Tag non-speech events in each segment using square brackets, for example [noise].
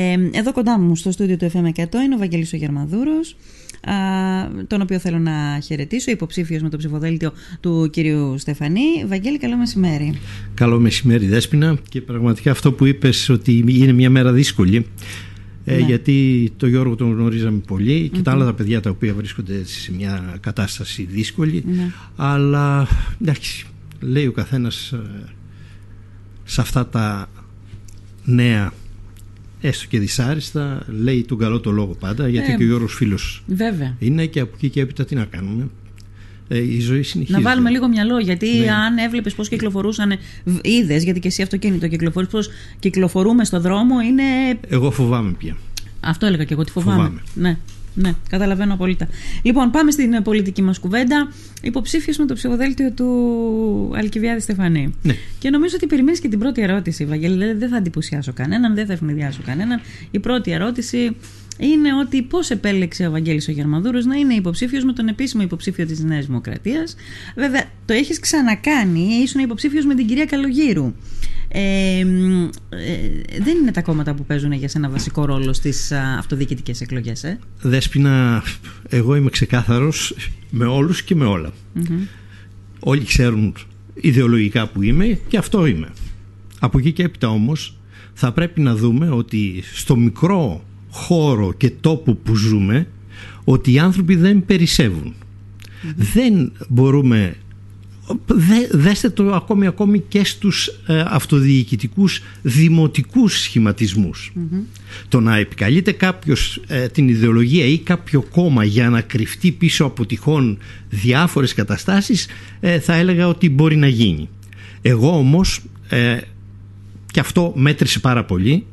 Ε, εδώ κοντά μου στο στούντιο του FM 100 είναι ο Βαγγέλης ο Γερμαδούρος, τον οποίο θέλω να χαιρετήσω, υποψήφιος με το ψηφοδέλτιο του κυρίου Στεφανή. Βαγγέλη, καλό μεσημέρι. Καλό μεσημέρι Δέσποινα και πραγματικά αυτό που είπες ότι είναι μια μέρα δύσκολη ε, ναι. γιατί το Γιώργο τον γνωρίζαμε και τα άλλα τα παιδιά τα οποία βρίσκονται σε μια κατάσταση δύσκολη ναι. αλλά εντάξει, λέει ο καθένας ε, σε αυτά τα νέα έστω και δυσάριστα, λέει τον καλό το λόγο πάντα, γιατί ε, και ο Γιώργος φίλος βέβαια. είναι και από εκεί και έπειτα τι να κάνουμε. Ε, η ζωή συνεχίζει. Να βάλουμε λίγο μυαλό, γιατί ναι. αν έβλεπες πώς κυκλοφορούσαν, είδες, γιατί και εσύ αυτοκίνητο κυκλοφορείς, πώς κυκλοφορούμε στο δρόμο, είναι. Εγώ φοβάμαι πια. Αυτό έλεγα και εγώ, τι φοβάμαι. φοβάμαι. Ναι. Ναι, καταλαβαίνω απόλυτα. Λοιπόν, πάμε στην ε, πολιτική μας κουβέντα. Υποψήφιος με το ψηφοδέλτιο του Αλκιβιάδη Στεφανή. Ναι. Και νομίζω ότι περιμένεις και την πρώτη ερώτηση, Βαγγέλη. Δηλαδή, δεν θα εντυπωσιάσω κανέναν, δεν θα ευνηδιάσω κανέναν. Η πρώτη ερώτηση είναι ότι πώς επέλεξε ο Βαγγέλης ο Γερμαδούρο να είναι υποψήφιος με τον επίσημο υποψήφιο της Νέας Δημοκρατίας. Βέβαια, το έχεις ξανακάνει, ήσουν υποψήφιος με την κυρία Καλογύρου. Ε, ε, δεν είναι τα κόμματα που παίζουν για σένα βασικό ρόλο στις αυτοδιοικητικές εκλογές ε; Δέσποινα, εγώ είμαι ξεκάθαρος με όλους και με όλα. Όλοι ξέρουν ιδεολογικά που είμαι και αυτό είμαι. Από εκεί και έπειτα όμως θα πρέπει να δούμε ότι στο μικρό χώρο και τόπο που ζούμε ότι οι άνθρωποι δεν περισσευουν δεν μπορούμε Δε, δέστε το ακόμη, ακόμη και στους ε, αυτοδιοικητικούς δημοτικούς Το να επικαλείται κάποιος ε, την ιδεολογία ή κάποιο κόμμα για να κρυφτεί πίσω από τυχόν διάφορες καταστάσεις ε, θα έλεγα ότι μπορεί να γίνει. Εγώ όμως, ε, και αυτό μέτρησε πάρα πολύ,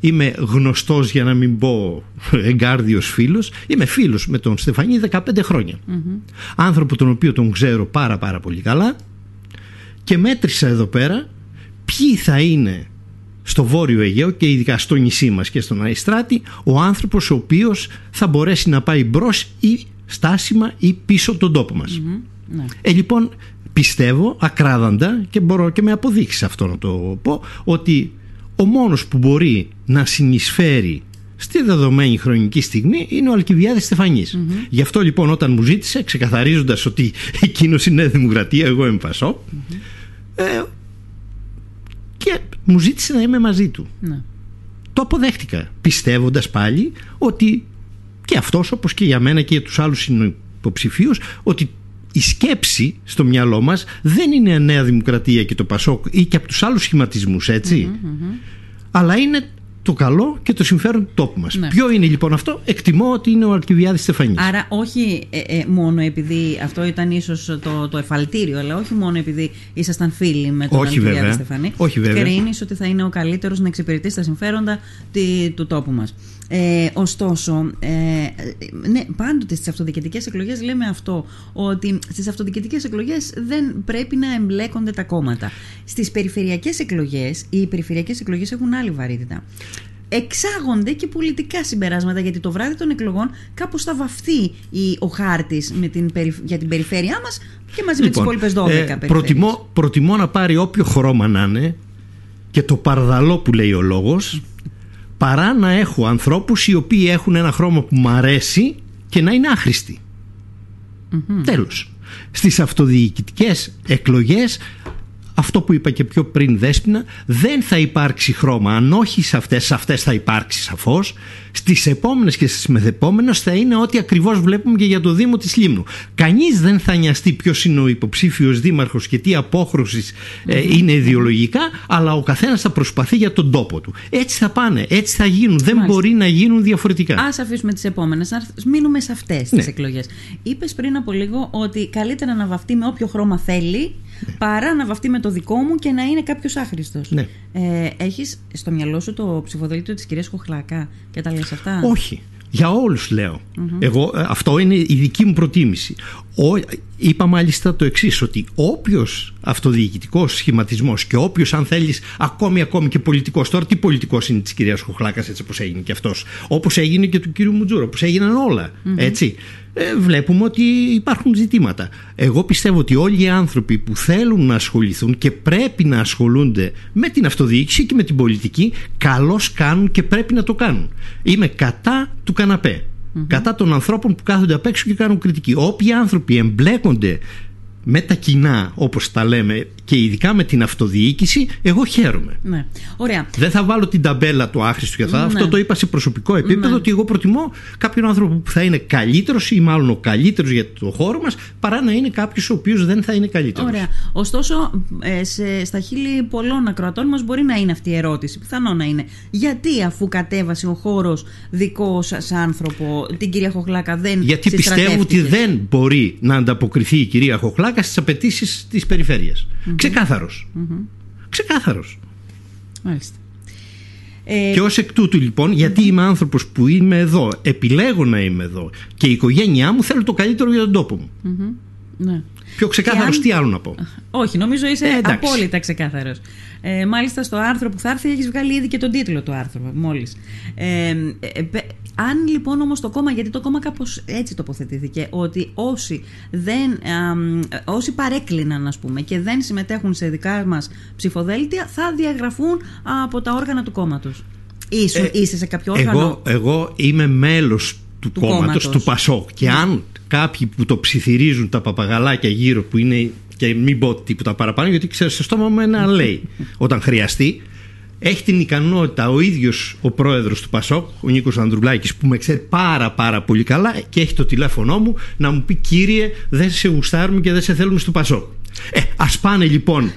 είμαι γνωστός για να μην πω εγκάρδιος φίλος είμαι φίλος με τον Στεφανή 15 χρόνια άνθρωπο τον οποίο τον ξέρω πάρα πάρα πολύ καλά και μέτρησα εδώ πέρα ποιοι θα είναι στο Βόρειο Αιγαίο και ειδικά στο νησί μας και στον Αϊστράτη ο άνθρωπος ο οποίος θα μπορέσει να πάει μπρος ή στάσιμα ή πίσω τον τόπο μας. Ναι. Ε, λοιπόν πιστεύω ακράδαντα και μπορώ και με αποδείξεις αυτό να το πω ότι ο μόνος που μπορεί να συνεισφέρει στη δεδομένη χρονική στιγμή είναι ο Αλκιβιάδης Γι' αυτό λοιπόν όταν μου ζήτησε ξεκαθαρίζοντας ότι [laughs] εκείνος είναι Δημοκρατία, εγώ είμαι ε, και μου ζήτησε να είμαι μαζί του. Ναι. Το αποδέχτηκα πιστεύοντας πάλι ότι και αυτός όπως και για μένα και για τους άλλους υποψηφίου ότι η σκέψη στο μυαλό μας δεν είναι η Νέα Δημοκρατία και το Πασόκ ή και από τους άλλους σχηματισμούς αλλά είναι το καλό και το συμφέρον του τόπου μας. Ναι. Ποιο είναι λοιπόν αυτό, εκτιμώ ότι είναι ο Αλκιβιάδης Στεφανής. Άρα όχι ε, ε, μόνο επειδή αυτό ήταν ίσως το, το εφαλτήριο, αλλά όχι μόνο επειδή ήσασταν φίλοι με τον Αλκιβιάδη Στεφανή. Όχι βέβαια. Κρίνεις ότι θα είναι ο καλύτερος να εξυπηρετήσει τα συμφέροντα του τόπου μας. Ε, ωστόσο, ε, ναι, πάντοτε στις αυτοδιοικητικές εκλογές λέμε αυτό, ότι στις αυτοδιοικητικές εκλογές δεν πρέπει να εμπλέκονται τα κόμματα. Στις περιφερειακές εκλογές, οι περιφερειακές εκλογές έχουν άλλη βαρύτητα. Εξάγονται και πολιτικά συμπεράσματα γιατί το βράδυ των εκλογών κάπως θα βαφθεί ο χάρτης με την, για την περιφέρειά μας και μαζί λοιπόν, με τις υπόλοιπες 12 ε, προτιμώ, προτιμώ να πάρει όποιο χρώμα να είναι και το παρδαλό που λέει ο λόγος παρά να έχω ανθρώπους οι οποίοι έχουν ένα χρώμα που μου αρέσει και να είναι άχρηστοι. Mm-hmm. Τέλος. Στις αυτοδιοικητικές εκλογές αυτό που είπα και πιο πριν Δέσποινα δεν θα υπάρξει χρώμα. Αν όχι σε αυτές, σε αυτές θα υπάρξει σαφώς. Στις επόμενες και στις μεθεπόμενες θα είναι ό,τι ακριβώς βλέπουμε και για το Δήμο της Λίμνου. Κανείς δεν θα νοιαστεί ποιος είναι ο υποψήφιος δήμαρχος και τι απόχρωσης ε, είναι ιδεολογικά αλλά ο καθένας θα προσπαθεί για τον τόπο του. Έτσι θα πάνε, έτσι θα γίνουν. Δεν μπορεί να γίνουν διαφορετικά. Ας αφήσουμε τις επόμενες, ας μείνουμε σε αυτές ναι. τις εκλογές. Είπες πριν από λίγο ότι καλύτερα να βαφτεί με όποιο χρώμα θέλει ναι. παρά να βαφτεί με το δικό μου και να είναι κάποιος άχρηστος. Ναι. Ε, Έχεις στο μυαλό σου το ψηφοδέλτιο της κυρίας Κοχλακά και τα λες αυτά; Όχι. Για όλους Εγώ, ε, αυτό είναι η δική μου προτίμηση. Ο, είπα μάλιστα το εξής ότι όποιος αυτοδιοικητικός σχηματισμός και όποιος αν θέλεις ακόμη ακόμη και πολιτικός τώρα τι πολιτικός είναι της κυρίας Χοχλάκας έτσι όπως έγινε και αυτός όπως έγινε και του κύριου Μουτζούρα όπως έγιναν έτσι ε, βλέπουμε ότι υπάρχουν ζητήματα. Εγώ πιστεύω ότι όλοι οι άνθρωποι που θέλουν να ασχοληθούν και πρέπει να ασχολούνται με την αυτοδιοίκηση και με την πολιτική, καλώς κάνουν και πρέπει να το κάνουν. Είμαι κατά του καναπέ. Κατά των ανθρώπων που κάθονται απ' έξω και κάνουν κριτική. Όποιοι άνθρωποι εμπλέκονται με τα κοινά όπως τα λέμε και ειδικά με την αυτοδιοίκηση εγώ χαίρομαι ναι. Ωραία. δεν θα βάλω την ταμπέλα του άχρηστου για αυτά ναι. αυτό το είπα σε προσωπικό επίπεδο ναι. ότι εγώ προτιμώ κάποιον άνθρωπο που θα είναι καλύτερος ή μάλλον ο καλύτερος για το χώρο μας παρά να είναι κάποιος ο οποίος δεν θα είναι καλύτερος Ωραία. Ωστόσο ε, σε, στα χείλη πολλών ακροατών μας μπορεί να είναι αυτή η ερώτηση πιθανό να είναι γιατί αφού κατέβασε ο χώρος δικός σας άνθρωπο την κυρία Χοχλάκα δεν γιατί πιστεύω ότι δεν μπορεί να ανταποκριθεί η κυρία Χοχλάκα στις απαιτήσεις της περιφέρειας. Mm-hmm. Ξεκάθαρος. Mm-hmm. Ξεκάθαρος. Μάλιστα. Ε... Και ως εκ τούτου λοιπόν, γιατί είμαι άνθρωπος που είμαι εδώ, επιλέγω να είμαι εδώ και η οικογένειά μου θέλω το καλύτερο για τον τόπο μου. Ναι. Πιο ξεκάθαρος, αν... τι άλλο να πω; Όχι, νομίζω είσαι ε, απόλυτα ξεκάθαρος. Ε, μάλιστα στο άρθρο που θα έρθει έχεις βγάλει ήδη και τον τίτλο του άρθρου μόλις. Ε, ε, αν λοιπόν όμως το κόμμα, γιατί το κόμμα κάπως έτσι τοποθετήθηκε, ότι όσοι, δεν, ε, όσοι παρέκλειναν ας πούμε και δεν συμμετέχουν σε δικά μας ψηφοδέλτια θα διαγραφούν από τα όργανα του κόμματος. Είσαι, είσαι σε κάποιο όργανο; Εγώ, εγώ είμαι μέλος του, του κόμματος, του Πασόκ και ναι. αν κάποιοι που το ψιθυρίζουν τα παπαγαλάκια γύρω που είναι και μην πω τίποτα παραπάνω γιατί ξέρεις στο στόμα μου ένα λέει όταν χρειαστεί έχει την ικανότητα ο ίδιος ο πρόεδρος του Πασόκ ο Νίκος Ανδρουλάκης που με ξέρει πάρα πάρα πολύ καλά και έχει το τηλέφωνό μου να μου πει κύριε δεν σε γουστάρουμε και δεν σε θέλουμε στο Πασόκ ε, ας πάνε λοιπόν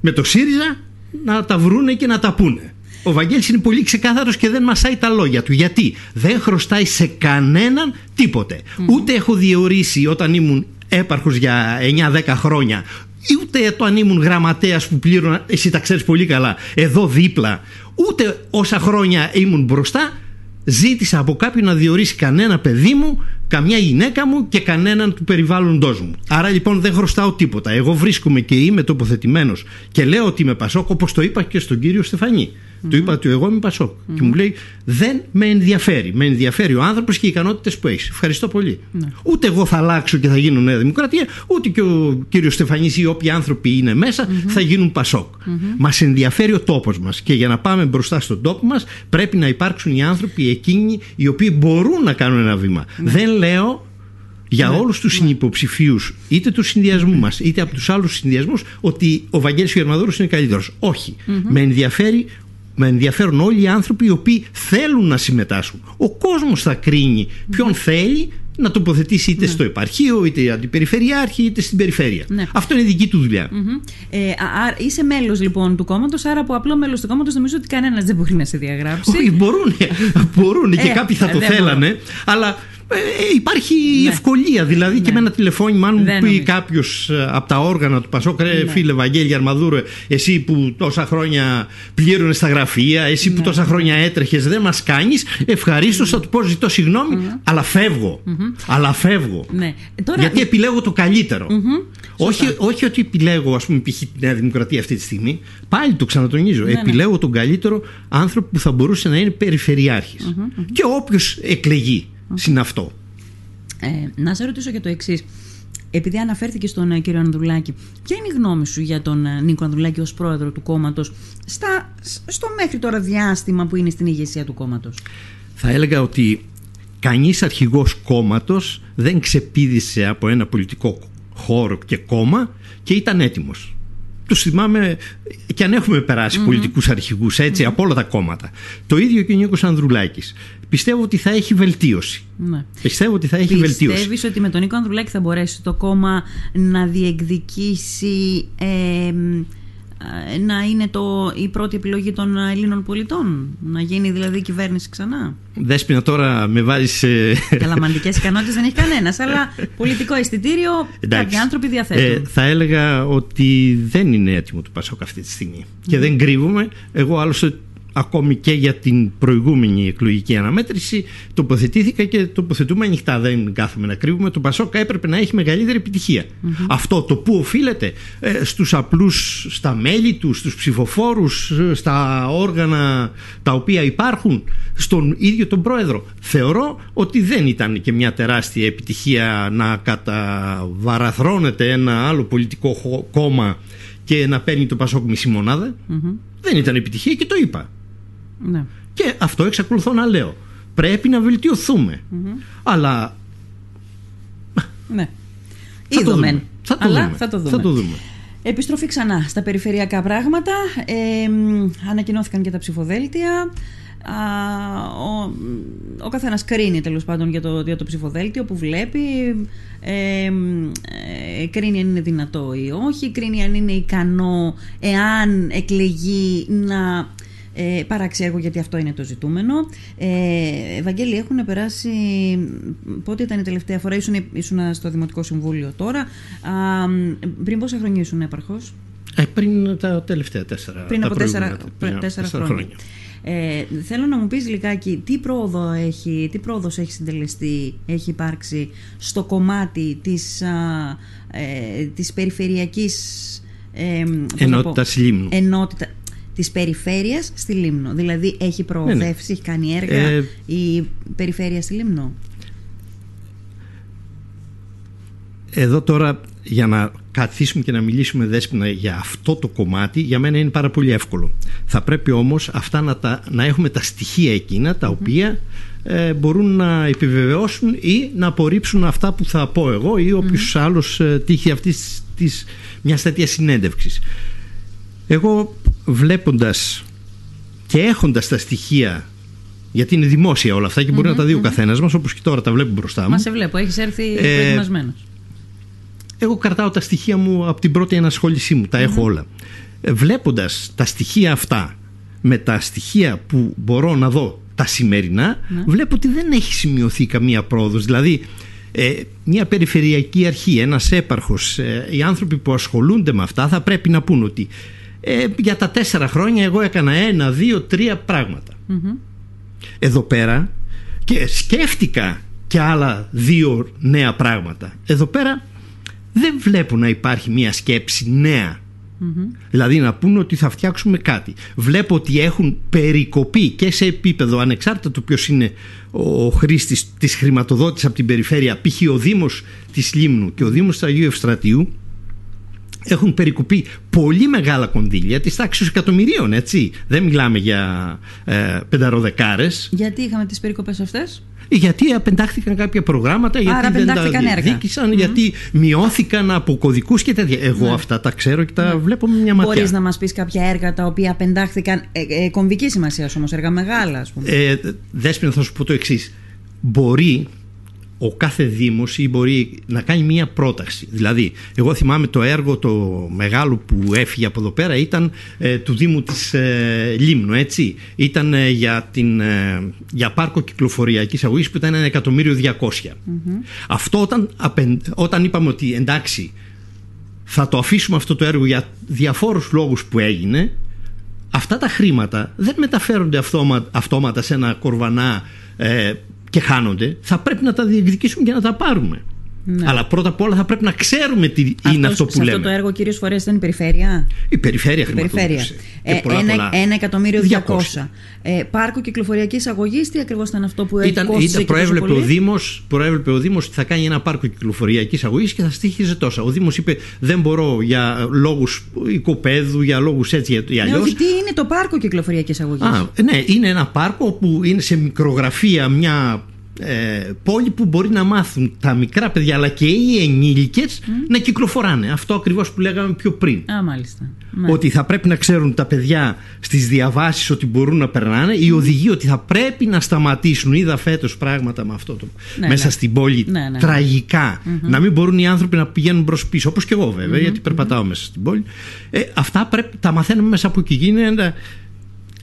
με το ΣΥΡΙΖΑ να τα βρούνε και να τα πούνε ο Βαγγέλης είναι πολύ ξεκάθαρος και δεν μασάει τα λόγια του. Γιατί; Δεν χρωστάει σε κανέναν τίποτε. Ούτε έχω διορίσει όταν ήμουν έπαρχος για 9-10 χρόνια ούτε το αν ήμουν γραμματέας που πλήρωνα, εσύ τα ξέρεις πολύ καλά, εδώ δίπλα, ούτε όσα χρόνια ήμουν μπροστά, ζήτησα από κάποιον να διορίσει κανένα παιδί μου, καμιά γυναίκα μου και κανέναν του περιβάλλοντός μου. Άρα λοιπόν δεν χρωστάω τίποτα. Εγώ βρίσκομαι και είμαι τοποθετημένος και λέω ότι είμαι Πασόκ όπως το είπα και στον κύριο Στεφανή. Του είπα ότι εγώ είμαι Πασόκ. Και μου λέει δεν με ενδιαφέρει. Με ενδιαφέρει ο άνθρωπος και οι ικανότητες που έχεις. Ευχαριστώ πολύ. Ναι. Ούτε εγώ θα αλλάξω και θα γίνω Νέα Δημοκρατία, ούτε και ο κύριος Στεφανής ή όποιοι άνθρωποι είναι μέσα θα γίνουν Πασόκ. Μας ενδιαφέρει ο τόπος μας. Και για να πάμε μπροστά στον τόπο μας πρέπει να υπάρξουν οι άνθρωποι εκείνοι οι οποίοι μπορούν να κάνουν ένα βήμα. Ναι. Δεν λέω για ναι, όλους τους ναι. συνυποψηφίους είτε του συνδυασμού μας είτε από τους άλλους συνδυασμούς ότι ο Βαγγέλης Γερμαδούρος είναι καλύτερος. Με ενδιαφέρει με ενδιαφέρουν όλοι οι άνθρωποι οι οποίοι θέλουν να συμμετάσχουν. Ο κόσμος θα κρίνει ποιον θέλει να τοποθετήσει είτε ναι. στο επαρχείο, είτε αντιπεριφερειάρχη, είτε στην περιφέρεια. Ναι. Αυτό είναι δική τους δουλειά. Ε, α, είσαι μέλος λοιπόν του κόμματος, άρα από απλό μέλος του κόμματος νομίζω ότι κανένας δεν μπορεί να σε διαγράψει. Όχι, μπορούν, [laughs] μπορούν και ε, κάποιοι θα το θέλανε, αλλά ε, υπάρχει ναι. ευκολία. Δηλαδή και ναι. με ένα τηλεφώνημα, αν μου πει κάποιος ε, από τα όργανα του Πασόκ, ρε ναι. φίλε Βαγγέλη Αρμαδούρο, εσύ που τόσα χρόνια πλήρωνες στα γραφεία, εσύ που ναι. τόσα χρόνια έτρεχες, δεν μας κάνεις, ευχαρίστως θα του πω ζητώ αλλά φεύγω. Αλλά φεύγω. Γιατί επιλέγω το καλύτερο. Όχι, όχι ότι επιλέγω, ας πούμε, π.χ. τη Νέα Δημοκρατία αυτή τη στιγμή. Πάλι το ξανατονίζω. επιλέγω τον καλύτερο άνθρωπο που θα μπορούσε να είναι περιφερειάρχης. Και όποιος εκλεγεί συναυτό. Ε, να σε ρωτήσω για το εξής. Επειδή αναφέρθηκε στον ε, κύριο Ανδρουλάκη, ποια είναι η γνώμη σου για τον ε, Νίκο Ανδρουλάκη ως πρόεδρο του κόμματος στο μέχρι τώρα διάστημα που είναι στην ηγεσία του κόμματος; Θα έλεγα ότι κανείς αρχηγός κόμματος δεν ξεπίδησε από ένα πολιτικό χώρο και κόμμα και ήταν έτοιμος τους θυμάμαι και αν έχουμε περάσει mm-hmm. πολιτικούς αρχηγούς έτσι, από όλα τα κόμματα. Το ίδιο και ο Νίκος Ανδρουλάκης. Πιστεύω ότι θα έχει βελτίωση. Ναι. Πιστεύω ότι θα έχει Πιστεύεις βελτίωση. Πιστεύεις ότι με τον Νίκο Ανδρουλάκη θα μπορέσει το κόμμα να διεκδικήσει ε, ε, να είναι το, η πρώτη επιλογή των Ελλήνων πολιτών, να γίνει δηλαδή κυβέρνηση ξανά. Δέσποινα τώρα με βάζεις. [laughs] Καλαμαντικές ικανότητες δεν έχει κανένας, αλλά [laughs] πολιτικό αισθητήριο κάποιοι άνθρωποι διαθέτουν. Ε, θα έλεγα ότι δεν είναι έτοιμο το Πασόκ αυτή τη στιγμή. Και δεν κρύβομαι. Εγώ άλλωστε ακόμη και για την προηγούμενη εκλογική αναμέτρηση τοποθετήθηκα και τοποθετούμε ανοιχτά. Δεν κάθομαι να κρύβουμε. Το Πασόκα έπρεπε να έχει μεγαλύτερη αυτό το που οφείλεται ε, στους απλούς στα μέλη τους στους ψηφοφόρους στα όργανα τα οποία υπάρχουν στον ίδιο τον πρόεδρο. Θεωρώ ότι δεν ήταν και μια τεράστια επιτυχία να καταβαραθρώνεται ένα άλλο πολιτικό κόμμα και να παίρνει το Πασόκ μισή δεν ήταν επιτυχία και το είπα ναι. Και αυτό εξακολουθώ να λέω. Πρέπει να βελτιωθούμε. Αλλά. Ναι. Θα το δούμε. Θα το Αλλά Θα το δούμε. Θα το δούμε. Επιστροφή ξανά στα περιφερειακά πράγματα. Ε, ανακοινώθηκαν και τα ψηφοδέλτια. ο, ο καθένας κρίνει τέλος πάντων για το, για το ψηφοδέλτιο που βλέπει ε, ε, κρίνει αν είναι δυνατό ή όχι κρίνει αν είναι ικανό εάν εκλεγεί να ε, παραξέργο γιατί αυτό είναι το ζητούμενο. Ε, Ευαγγέλη, έχουν περάσει. Πότε ήταν η τελευταία φορά, ήσουν, ήσουν στο Δημοτικό Συμβούλιο τώρα. Α, πριν πόσα χρόνια ήσουν έπαρχος; Ε, πριν τα τελευταία τέσσερα, πριν από τέσσερα, τέσσερα, χρόνια. Ε, θέλω να μου πεις λιγάκι τι πρόοδο έχει, τι πρόοδος έχει συντελεστεί, έχει υπάρξει στο κομμάτι της, α, ε, της περιφερειακής ε, ενότητας λίμνου. Ενότητα, της περιφέρειας στη Λίμνο. Δηλαδή έχει προοδεύσει, ναι, ναι. έχει κάνει έργα ε, η περιφέρεια στη Λίμνο; Εδώ τώρα για να καθίσουμε και να μιλήσουμε δέσποινα για αυτό το κομμάτι για μένα είναι πάρα πολύ εύκολο. Θα πρέπει όμως αυτά να, τα, να έχουμε τα στοιχεία εκείνα τα οποία ε, μπορούν να επιβεβαιώσουν ή να απορρίψουν αυτά που θα πω εγώ ή όποιος mm-hmm. άλλος ε, τύχει αυτής της, μιας τέτοιας συνέντευξης. Εγώ βλέποντας και έχοντας τα στοιχεία γιατί είναι δημόσια όλα αυτά και μπορεί να τα δει ο καθένας μας, όπως και τώρα τα βλέπω μπροστά μου. Μα σε βλέπω, έχεις έρθει ε, προετοιμασμένος. Εγώ κρατάω τα στοιχεία μου από την πρώτη ενασχόλησή μου, τα έχω όλα. Ε, Βλέποντας τα στοιχεία αυτά με τα στοιχεία που μπορώ να δω τα σημερινά, ναι. βλέπω ότι δεν έχει σημειωθεί καμία πρόοδος. Δηλαδή, ε, μια περιφερειακή αρχή, ένας έπαρχος, ε, οι άνθρωποι που ασχολούνται με αυτά θα πρέπει να πούν ότι ε, για τα τέσσερα χρόνια εγώ έκανα ένα, δύο, τρία Εδώ πέρα και σκέφτηκα και άλλα δύο νέα πράγματα. Εδώ πέρα δεν βλέπω να υπάρχει μια σκέψη Δηλαδή να πούνε ότι θα φτιάξουμε κάτι. Βλέπω ότι έχουν περικοπεί και σε επίπεδο ανεξάρτητα του ποιος είναι ο χρήστης της χρηματοδότησης από την περιφέρεια π.χ. ο Δήμος της Λίμνου και ο Δήμος του Αγίου Ευστρατείου έχουν περικοπεί πολύ μεγάλα κονδύλια της τάξης εκατομμυρίων, έτσι. Δεν μιλάμε για ε, πενταροδεκάρες. Γιατί είχαμε τις περικοπές αυτές, γιατί απεντάχθηκαν κάποια προγράμματα, γιατί δεν τα διεκδίκησαν, γιατί μειώθηκαν από κωδικούς και τέτοια. Εγώ ναι. αυτά τα ξέρω και τα ναι. βλέπω με μια ματιά. Μπορείς να μας πεις κάποια έργα τα οποία απεντάχθηκαν. Ε, ε, κομβική σημασία όμως, έργα μεγάλα, ας πούμε. Ε, Δέσποινα, θα σου πω το εξής. Μπορεί ο κάθε Δήμος ή μπορεί να κάνει μία πρόταση. Δηλαδή, εγώ θυμάμαι το έργο το μεγάλο που έφυγε από εδώ πέρα ήταν ε, του Δήμου της ε, Λίμνου, έτσι. Ήταν ε, για, την, για πάρκο κυκλοφοριακής αγωγής που ήταν ένα εκατομμύριο Αυτό όταν, όταν είπαμε ότι εντάξει θα το αφήσουμε αυτό το έργο για διαφόρους λόγους που έγινε αυτά τα χρήματα δεν μεταφέρονται αυτόματα σε ένα κορβανά και χάνονται, θα πρέπει να τα διεκδικήσουμε και να τα πάρουμε. Ναι. Αλλά πρώτα απ' όλα θα πρέπει να ξέρουμε τι είναι αυτός που σε λέμε. Αυτό το έργο κυρίω φορές ήταν η περιφέρεια. Η περιφέρεια χρηματοδότησε. Ε, ένα, ένα εκατομμύριο διακόσια. Ε, πάρκο κυκλοφοριακής αγωγής, τι ακριβώς ήταν αυτό που ήταν, ήταν προέβλεπε, ο Δήμος, προέβλεπε ο Δήμος ότι θα κάνει ένα πάρκο κυκλοφοριακής αγωγής και θα στήχιζε τόσα. Ο Δήμος είπε δεν μπορώ για λόγους οικοπαίδου, για λόγους έτσι ή αλλιώς. Ναι, τι είναι το πάρκο κυκλοφοριακής αγωγής; Ναι, είναι ένα πάρκο που είναι σε μικρογραφία μια ε, πόλη που μπορεί να μάθουν τα μικρά παιδιά αλλά και οι ενήλικες να κυκλοφοράνε. Αυτό ακριβώς που λέγαμε πιο πριν. Α, μάλιστα. Ότι θα πρέπει να ξέρουν τα παιδιά στις διαβάσεις ότι μπορούν να περνάνε. Οι οδηγοί ότι θα πρέπει να σταματήσουν. Είδα φέτος πράγματα με αυτό το, ναι, μέσα ναι. στην πόλη ναι, ναι. τραγικα Να μην μπορούν οι άνθρωποι να πηγαίνουν προς πίσω. Όπως και εγώ γιατί περπατάω μέσα στην πόλη. Ε, αυτά πρέπει, τα μαθαίνουμε μέσα από εκεί. Γίνεται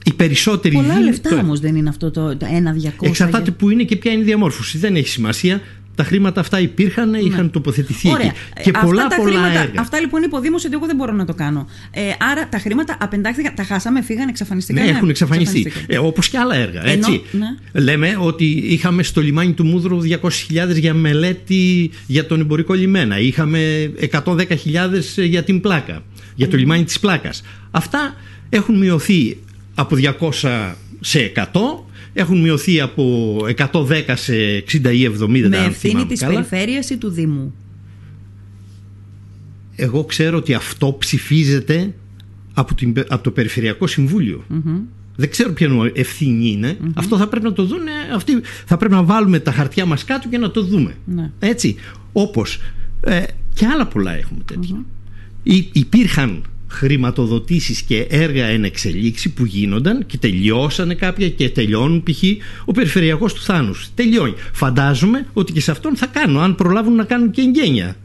οι περισσότεροι Πολλά λεφτά όμως δεν είναι αυτό το, το 1-200. Εξαρτάται που είναι και ποια είναι η διαμόρφωση. Δεν έχει σημασία. Τα χρήματα αυτά υπήρχαν, είχαν τοποθετηθεί Ναι. Ωραία. εκεί. Και Ε, πολλά αυτά τα πολλά χρήματα, έργα. Αυτά λοιπόν υποδήμωση ότι εγώ δεν μπορώ να το κάνω. Ε, άρα τα χρήματα απεντάχθηκαν, τα χάσαμε, φύγαν, εξαφανιστήκαν. Ναι, έχουν εξαφανιστεί. εξαφανιστήκαν. Ε, Όπως και άλλα έργα. Ενώ, Έτσι. ναι. Λέμε ότι είχαμε στο λιμάνι του Μούδρου 200.000 για μελέτη για τον εμπορικό λιμένα. Είχαμε 110.000 για την πλάκα. Για το λιμάνι της πλάκας. Αυτά έχουν μειωθεί από 200 σε 100. Έχουν μειωθεί από 110 σε 60 ή 70. Με αν ευθύνη θυμάμαι της καλά. περιφέρειας ή του Δήμου; Εγώ ξέρω ότι αυτό ψηφίζεται από, την, από το Περιφερειακό Συμβούλιο. Δεν ξέρω ποια ευθύνη είναι. Αυτό θα πρέπει να το δουν. Αυτοί, θα πρέπει να βάλουμε τα χαρτιά μας κάτω και να το δούμε. Ναι. Έτσι. Όπως ε, και άλλα πολλά έχουμε τέτοια. Υ- υπήρχαν χρηματοδοτήσεις και έργα εν εξελίξη που γίνονταν και τελειώσανε κάποια και τελειώνουν π.χ. ο Περιφερειακός του Θάνους. Τελειώνει. Φαντάζομαι ότι και σε αυτόν θα κάνουν αν προλάβουν να κάνουν και εγγένεια.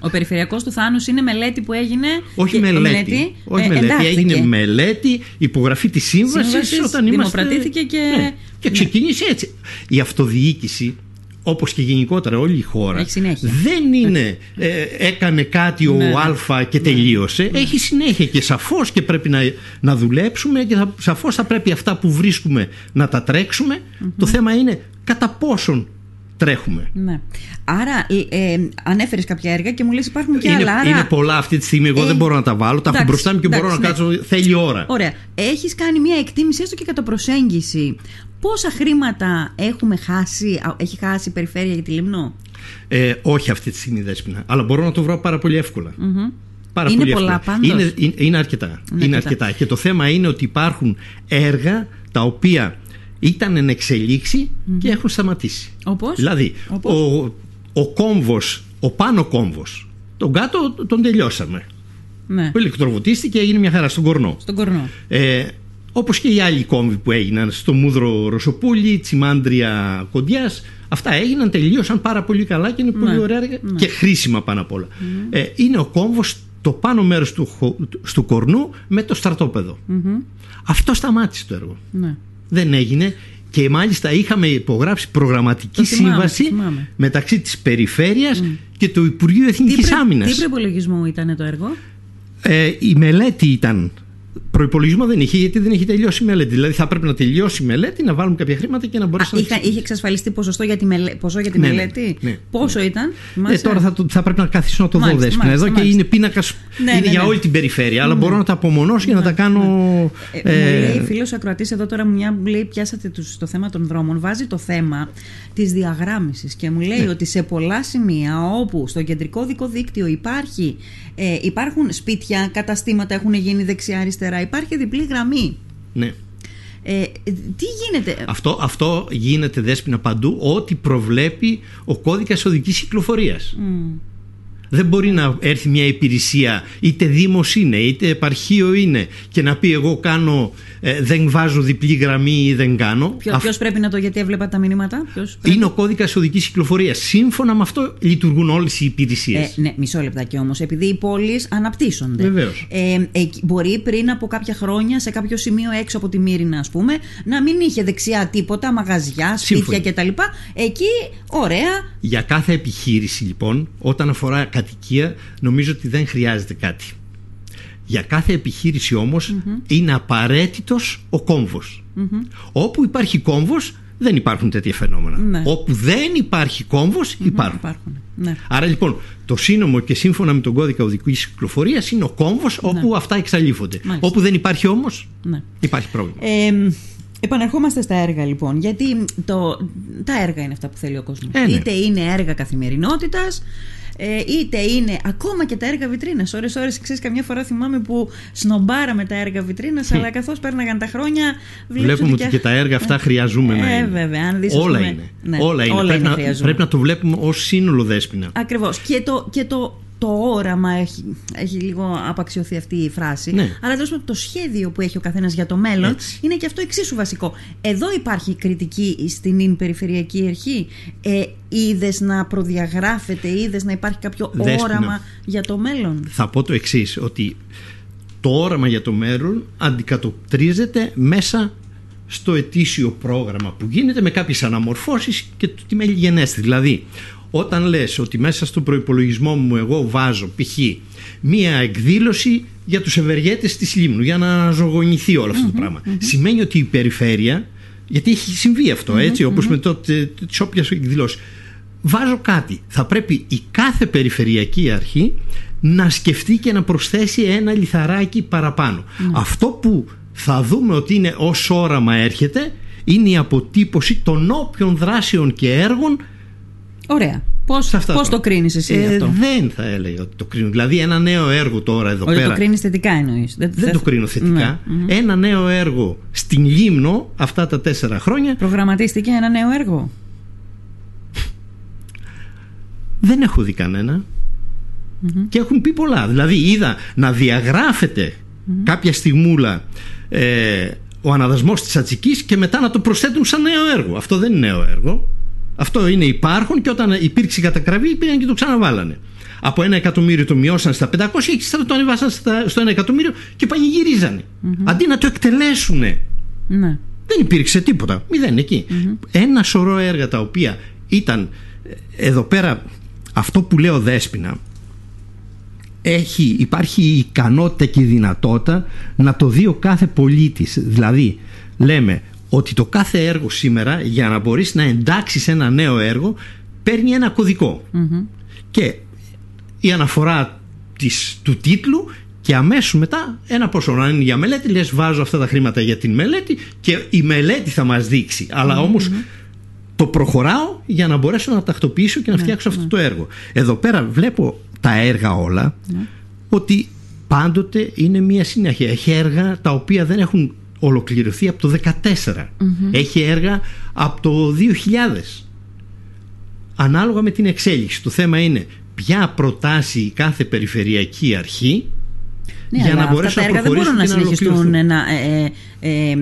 Ο περιφερειακός του Θάνους είναι μελέτη που έγινε. Όχι και- μελέτη. Όχι ε, μελέτη. εντάχθηκε. Έγινε μελέτη, υπογραφή της σύμβασης Σύμβασης, όταν είμαστε. δημοπρατήθηκε και- Ναι. Και ναι. ξεκίνησε έτσι. Η αυτοδιοίκηση, όπως και γενικότερα όλη η χώρα, Έχει συνέχεια. δεν είναι ε, έκανε κάτι ο Ναι, ναι. Α και τελείωσε. Έχει συνέχεια και σαφώς και πρέπει να, να δουλέψουμε και θα, σαφώς θα πρέπει αυτά που βρίσκουμε να τα τρεξουμε Το θέμα είναι κατά πόσον τρέχουμε. Ναι. Άρα, ε, ε, ανέφερες κάποια έργα και μου λες υπάρχουν και Είναι, άλλα. Άρα, είναι πολλά αυτή τη στιγμή. Εγώ Ε, δεν μπορώ να τα βάλω. Τα έχω εντάξει, μπροστά μου και μπορώ να εντάξει, ναι. κάτσω. Θέλει ώρα. Ωραία. Έχεις κάνει μια εκτίμηση, έστω και κατά προσέγγιση. Πόσα χρήματα έχουμε χάσει, α, έχει χάσει η περιφέρεια για τη Λίμνο; Ε, όχι αυτή τη στιγμή δέσποινα. Αλλά μπορώ να το βρω πάρα πολύ εύκολα. Πάρα Είναι πολύ πολλά εύκολα. πάντως; Είναι, είναι, είναι αρκετά. Είναι Είναι, αρκετά. αρκετά. Και το θέμα είναι ότι υπάρχουν έργα τα οποία ήταν εν εξελιξη και έχουν σταματήσει. Όπως; Δηλαδή, Όπως; ο, ο κόμβος, ο πάνω κόμβος, τον κάτω τον τελειώσαμε. Ναι. Που ηλεκτροβοτίστηκε έγινε μια χαρά στον κορνό. Στον κορνό. Ε, όπως και οι άλλοι κόμβοι που έγιναν στο Μούδρο Ρωσοπούλη, Τσιμάντρια Κοντιάς αυτά έγιναν, τελείωσαν πάρα πολύ καλά και είναι πολύ Ναι, ωραία έργα ναι. και χρήσιμα πάνω απ' όλα. Ε, είναι ο κόμβος το πάνω μέρος του, χω- του κορνού με το στρατόπεδο. Αυτό σταμάτησε το έργο. Ναι. Δεν έγινε και μάλιστα είχαμε υπογράψει προγραμματική Το θυμάμαι, σύμβαση το θυμάμαι. μεταξύ της Περιφέρειας και του Υπουργείου Εθνικής πρε- Άμυνας. τι προπολογισμό ήταν το έργο; Ε, η μελέτη ήταν. Προπολογισμό δεν είχε γιατί δεν είχε τελειώσει η μελέτη. Δηλαδή θα πρέπει να τελειώσει η μελέτη, να βάλουμε κάποια χρήματα και να Α, μπορέσει να. είχα, είχε εξασφαλιστεί ποσοστό για τη, μελε... ποσό για τη Ναι, ναι, μελέτη; ναι. Πόσο ήταν; Ε, θυμάσαι; τώρα θα, το- θα πρέπει να καθίσω να το Μάλιστα, δω δέσποινα μάλιστα, εδώ και μάλιστα. είναι πίνακας. Ναι, είναι ναι, για ναι. όλη την περιφέρεια, αλλά μπορώ να τα απομονώσω για να τα κάνω. Ε, μου ε, λέει φίλος ακροατής εδώ τώρα, μια μου λέει: Πιάσατε τους, το θέμα των δρόμων. Βάζει το θέμα της διαγράμμισης και μου Ναι. λέει ότι σε πολλά σημεία όπου στο κεντρικό δικό δίκτυο υπάρχει, ε, υπάρχουν σπίτια, καταστήματα έχουν γίνει δεξιά-αριστερά, υπάρχει διπλή γραμμή. ναι. Ε, τι γίνεται; Αυτό, αυτό γίνεται δέσποινα παντού, ό,τι προβλέπει ο κώδικας οδικής κυκλοφορίας. Μμ. Δεν μπορεί να έρθει μια υπηρεσία, είτε δήμος είναι, είτε επαρχείο είναι, και να πει εγώ κάνω, ε, δεν βάζω διπλή γραμμή ή δεν κάνω. Ποιο, Αυ- ποιος πρέπει να το, γιατί έβλεπα τα μηνύματα; Ποιος πρέπει; Είναι ο κώδικας οδικής κυκλοφορίας. Σύμφωνα με αυτό λειτουργούν όλες οι Ε, υπηρεσίες. ναι, μισό λεπτάκι όμως. Επειδή οι πόλεις αναπτύσσονται. Βεβαίως. Ε, εκεί- μπορεί πριν από κάποια χρόνια σε κάποιο σημείο έξω από τη Μύρινα, ας πούμε, να μην είχε δεξιά τίποτα, μαγαζιά, σπίτια Σύμφωνοι. κτλ. Εκεί, ωραία. Για κάθε επιχείρηση λοιπόν, όταν αφορά κατοικία, νομίζω ότι δεν χρειάζεται κάτι. Για κάθε επιχείρηση όμως είναι απαραίτητος ο κομβος Όπου υπάρχει κόμβος δεν υπάρχουν τέτοια φαινόμενα. Ναι. Όπου δεν υπάρχει κόμβος υπάρχουν. Υπάρχουν. Ναι. Άρα λοιπόν το σύνομο και σύμφωνα με τον κώδικα οδικής κυκλοφορίας είναι ο κόμβος όπου αυτά εξαλείφονται. Μάλιστα. Όπου δεν υπάρχει όμως ναι. υπάρχει πρόβλημα. Ε, επαναρχόμαστε στα έργα λοιπόν. Γιατί το, τα έργα είναι αυτά που θέλει ο κόσμος. Ε, ναι. Είτε είναι έργα καθημερινότητας, ε, είτε είναι ακόμα και τα έργα βιτρίνας. Ώρες ώρες ξέρεις, καμιά φορά θυμάμαι που σνομπάραμε τα έργα βιτρίνας, αλλά καθώς πέρναγαν τα χρόνια. βλέπεις Βλέπουμε ότι και τα έργα αυτά χρειαζούμενα Ε, είναι. βέβαια, αν δεις, ας όλα πούμε, είναι. ναι, όλα είναι. όλα πρέπει, είναι να, χρειαζόμενα. πρέπει να το βλέπουμε ως σύνολο δέσποινα. Ακριβώς. Και το, και το, το όραμα έχει, έχει λίγο απαξιωθεί αυτή η φράση. Ναι. Αλλά τέλος πάντων το σχέδιο που έχει ο καθένας για το μέλλον Έτσι. είναι και αυτό εξίσου βασικό. Εδώ υπάρχει κριτική στην ίν περιφερειακή αρχή. Ε, είδες να προδιαγράφεται, είδες να υπάρχει κάποιο Δέσποινα. όραμα για το μέλλον; Θα πω το εξής ότι το όραμα για το μέλλον αντικατοπτρίζεται μέσα στο ετήσιο πρόγραμμα που γίνεται με κάποιες αναμορφώσεις και το τι γενέστη. Δηλαδή, όταν λες ότι μέσα στον προϋπολογισμό μου εγώ βάζω π.χ. μία εκδήλωση για τους ευεργέτες της Λίμνου για να ζωγονηθεί όλο αυτό το πραγμα σημαίνει ότι η περιφέρεια γιατί έχει συμβεί αυτό έτσι όπως με το, τις όποιες εκδηλώσεις. Βάζω κάτι. Θα πρέπει η κάθε περιφερειακή αρχή να σκεφτεί και να προσθέσει ένα λιθαράκι παραπάνω. Αυτό που θα δούμε ότι είναι ως όραμα έρχεται είναι η αποτύπωση των όποιων δράσεων και έργων Ωραία. Πώς, πώς το κρίνεις εσύ ε, αυτό; Δεν θα έλεγα ότι το κρίνω. Δηλαδή ένα νέο έργο τώρα εδώ Όχι πέρα. το κρίνεις θετικά εννοείς. Δεν, δεν το κρίνω θετικά. Ναι. Ένα νέο έργο στην Λίμνο αυτά τα τέσσερα χρόνια. Προγραμματίστηκε ένα νέο έργο; δεν έχω δει κανένα. Και έχουν πει πολλά. Δηλαδή είδα να διαγράφεται κάποια στιγμούλα ε, ο αναδασμός της Ατσικής και μετά να το προσθέτουν σαν νέο έργο. Αυτό δεν είναι νέο έργο. Αυτό είναι υπάρχον και όταν υπήρξε η κατακραυή πήγαν και το ξαναβάλανε. Από ένα εκατομμύριο το μειώσαν στα 500 και το ανεβάσαν στο ένα εκατομμύριο και παγιγυρίζανε. Αντί να το εκτελέσουν. Ναι. Δεν υπήρξε τίποτα. Μηδέν εκεί. Ένα σωρό έργα τα οποία ήταν ε, εδώ πέρα αυτό που λέω δέσποινα έχει, υπάρχει η ικανότητα και η δυνατότητα να το δει ο κάθε πολίτης. Δηλαδή λέμε ότι το κάθε έργο σήμερα για να μπορείς να εντάξεις ένα νέο έργο παίρνει ένα και η αναφορά της, του τίτλου και αμέσως μετά ένα ποσό. Αν είναι για μελέτη λες βάζω αυτά τα χρήματα για την μελέτη και η μελέτη θα μας δείξει. Αλλά όμως το προχωράω για να μπορέσω να τακτοποιήσω και να ναι, φτιάξω αυτό ναι. το έργο. Εδώ πέρα βλέπω τα έργα όλα ναι. ότι πάντοτε είναι μια συνέχεια. Έχει έργα τα οποία δεν έχουν ολοκληρωθεί από το 2014. Έχει έργα από το 2000. Ανάλογα με την εξέλιξη. Το θέμα είναι ποια προτάσει κάθε περιφερειακή αρχή ναι, για να μπορέσουν να έργα δεν μπορούν να συνεχιστούν ένα, ε, ε, ε,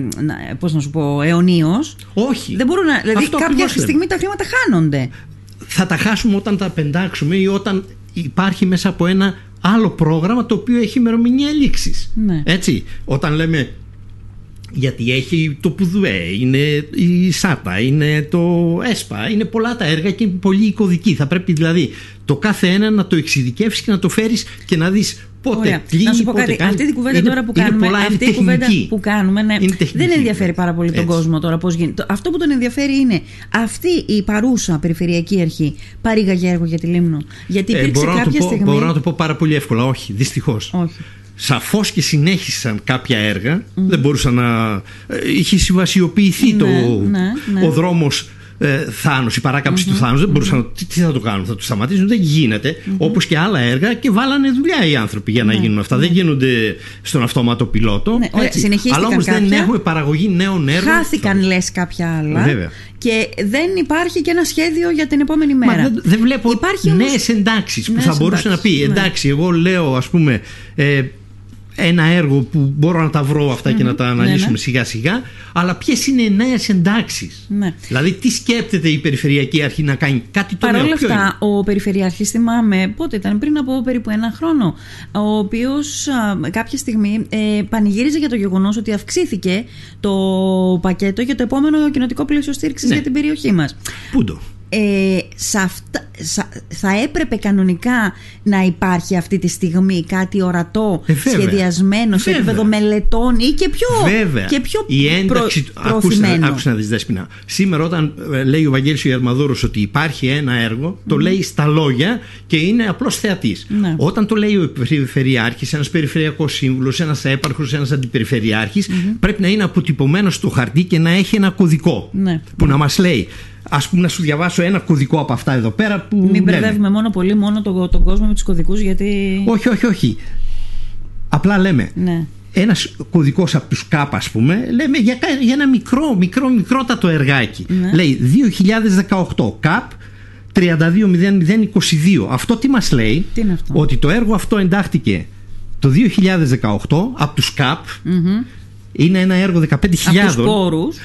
πώς να σου πω, αιωνίως. Όχι. Δεν μπορούν να, δηλαδή Αυτό κάποια στιγμή τα χρήματα χάνονται. Θα τα χάσουμε όταν τα πεντάξουμε ή όταν υπάρχει μέσα από ένα άλλο πρόγραμμα το οποίο έχει ημερομηνία λήξης. Ναι. Έτσι, όταν λέμε γιατί έχει το Πουδουέ, είναι η ΣΑΤΑ, είναι το ΕΣΠΑ, είναι πολλά τα έργα και είναι πολύ οικοδική. Θα πρέπει δηλαδή το κάθε ένα να το εξειδικεύσεις και να το φέρεις και να δεις πότε κλείνει, να σου πω κάτι. Αυτή την κουβέντα τώρα που κάνουμε, πολλά, αυτή η κουβέντα που κάνουμε ναι, δεν ενδιαφέρει πάρα πολύ τον κόσμο τώρα πώς γίνεται. Αυτό που τον ενδιαφέρει είναι αυτή η παρούσα περιφερειακή αρχή παρήγαγε έργο για τη Λίμνο. Γιατί ε, υπήρξε ε, κάποια στιγμή. Μπορώ να το πω πάρα πολύ εύκολα. Όχι, δυστυχώς. Όχι σαφώς και συνέχισαν κάποια έργα. Δεν μπορούσαν να ε, είχε συμβασιοποιηθεί το, ναι, ναι. ο δρόμος ε, Θάνος, η παράκαμψη του Θάνους δεν μπορούσαν τι, τι, θα το κάνουν, θα το σταματήσουν. Δεν γίνεται. Όπως και άλλα έργα και βάλανε δουλειά οι άνθρωποι για να γίνουν αυτά. Δεν γίνονται στον αυτόματο πιλότο. Ναι, αλλά όμως κάποια, δεν έχουμε παραγωγή νέων έργων. Χάθηκαν λες κάποια άλλα. Βέβαια. και δεν υπάρχει και ένα σχέδιο για την επόμενη μέρα. Μα δεν, δεν βλέπω υπάρχει νέες εντάξεις που θα μπορούσε να πει εντάξει εγώ λέω ας πούμε ε, ένα έργο που μπορώ να τα βρω και να τα ναι, αναλύσουμε ναι. σιγά σιγά αλλά ποιες είναι οι νέες εντάξεις; Ναι. Δηλαδή τι σκέπτεται η Περιφερειακή Αρχή να κάνει; Κάτι το Παρ' όλα αυτά ο Περιφερειάρχης θυμάμαι πότε ήταν πριν από περίπου ένα χρόνο ο οποίος κάποια στιγμή ε, πανηγύριζε για το γεγονός ότι αυξήθηκε το πακέτο για το επόμενο κοινοτικό πλαίσιο στήριξης ναι. για την περιοχή μας. Πού το; Ε, θα έπρεπε κανονικά να υπάρχει αυτή τη στιγμή κάτι ορατό, ε, σχεδιασμένο σε επίπεδο μελετών ή και πιο, βέβαια. Και πιο Η ένταξη, προ, άκουσα, να δεις Δέσποινα. Σήμερα όταν ε, λέει ο Βαγγέλης ο ότι υπάρχει ένα έργο, το λέει στα λόγια και είναι απλώς θεατής. Ναι. Όταν το λέει ο Περιφερειάρχης, ένας Περιφερειακός Σύμβουλος, ένας Έπαρχος, ένας Αντιπεριφερειάρχης, πρέπει να είναι αποτυπωμένος στο χαρτί και να έχει ένα κωδικό ναι. που να μας λέει Α πούμε, να σου διαβάσω ένα κωδικό από αυτά εδώ πέρα που. Μην μπερδεύουμε μόνο πολύ μόνο τον, τον κόσμο με τους κωδικούς, γιατί. Όχι, όχι, όχι. Απλά λέμε. Ναι. Ένας κωδικός από τους ΚΑΠ, ας πούμε, λέμε για, για ένα μικρό, μικρό, μικρότατο εργάκι. Ναι. Λέει 2018 ΚΑΠ 32.0022. Αυτό τι μας λέει, τι είναι αυτό; ότι το έργο αυτό εντάχθηκε το 2018 από τους ΚΑΠ, είναι ένα έργο 15.000,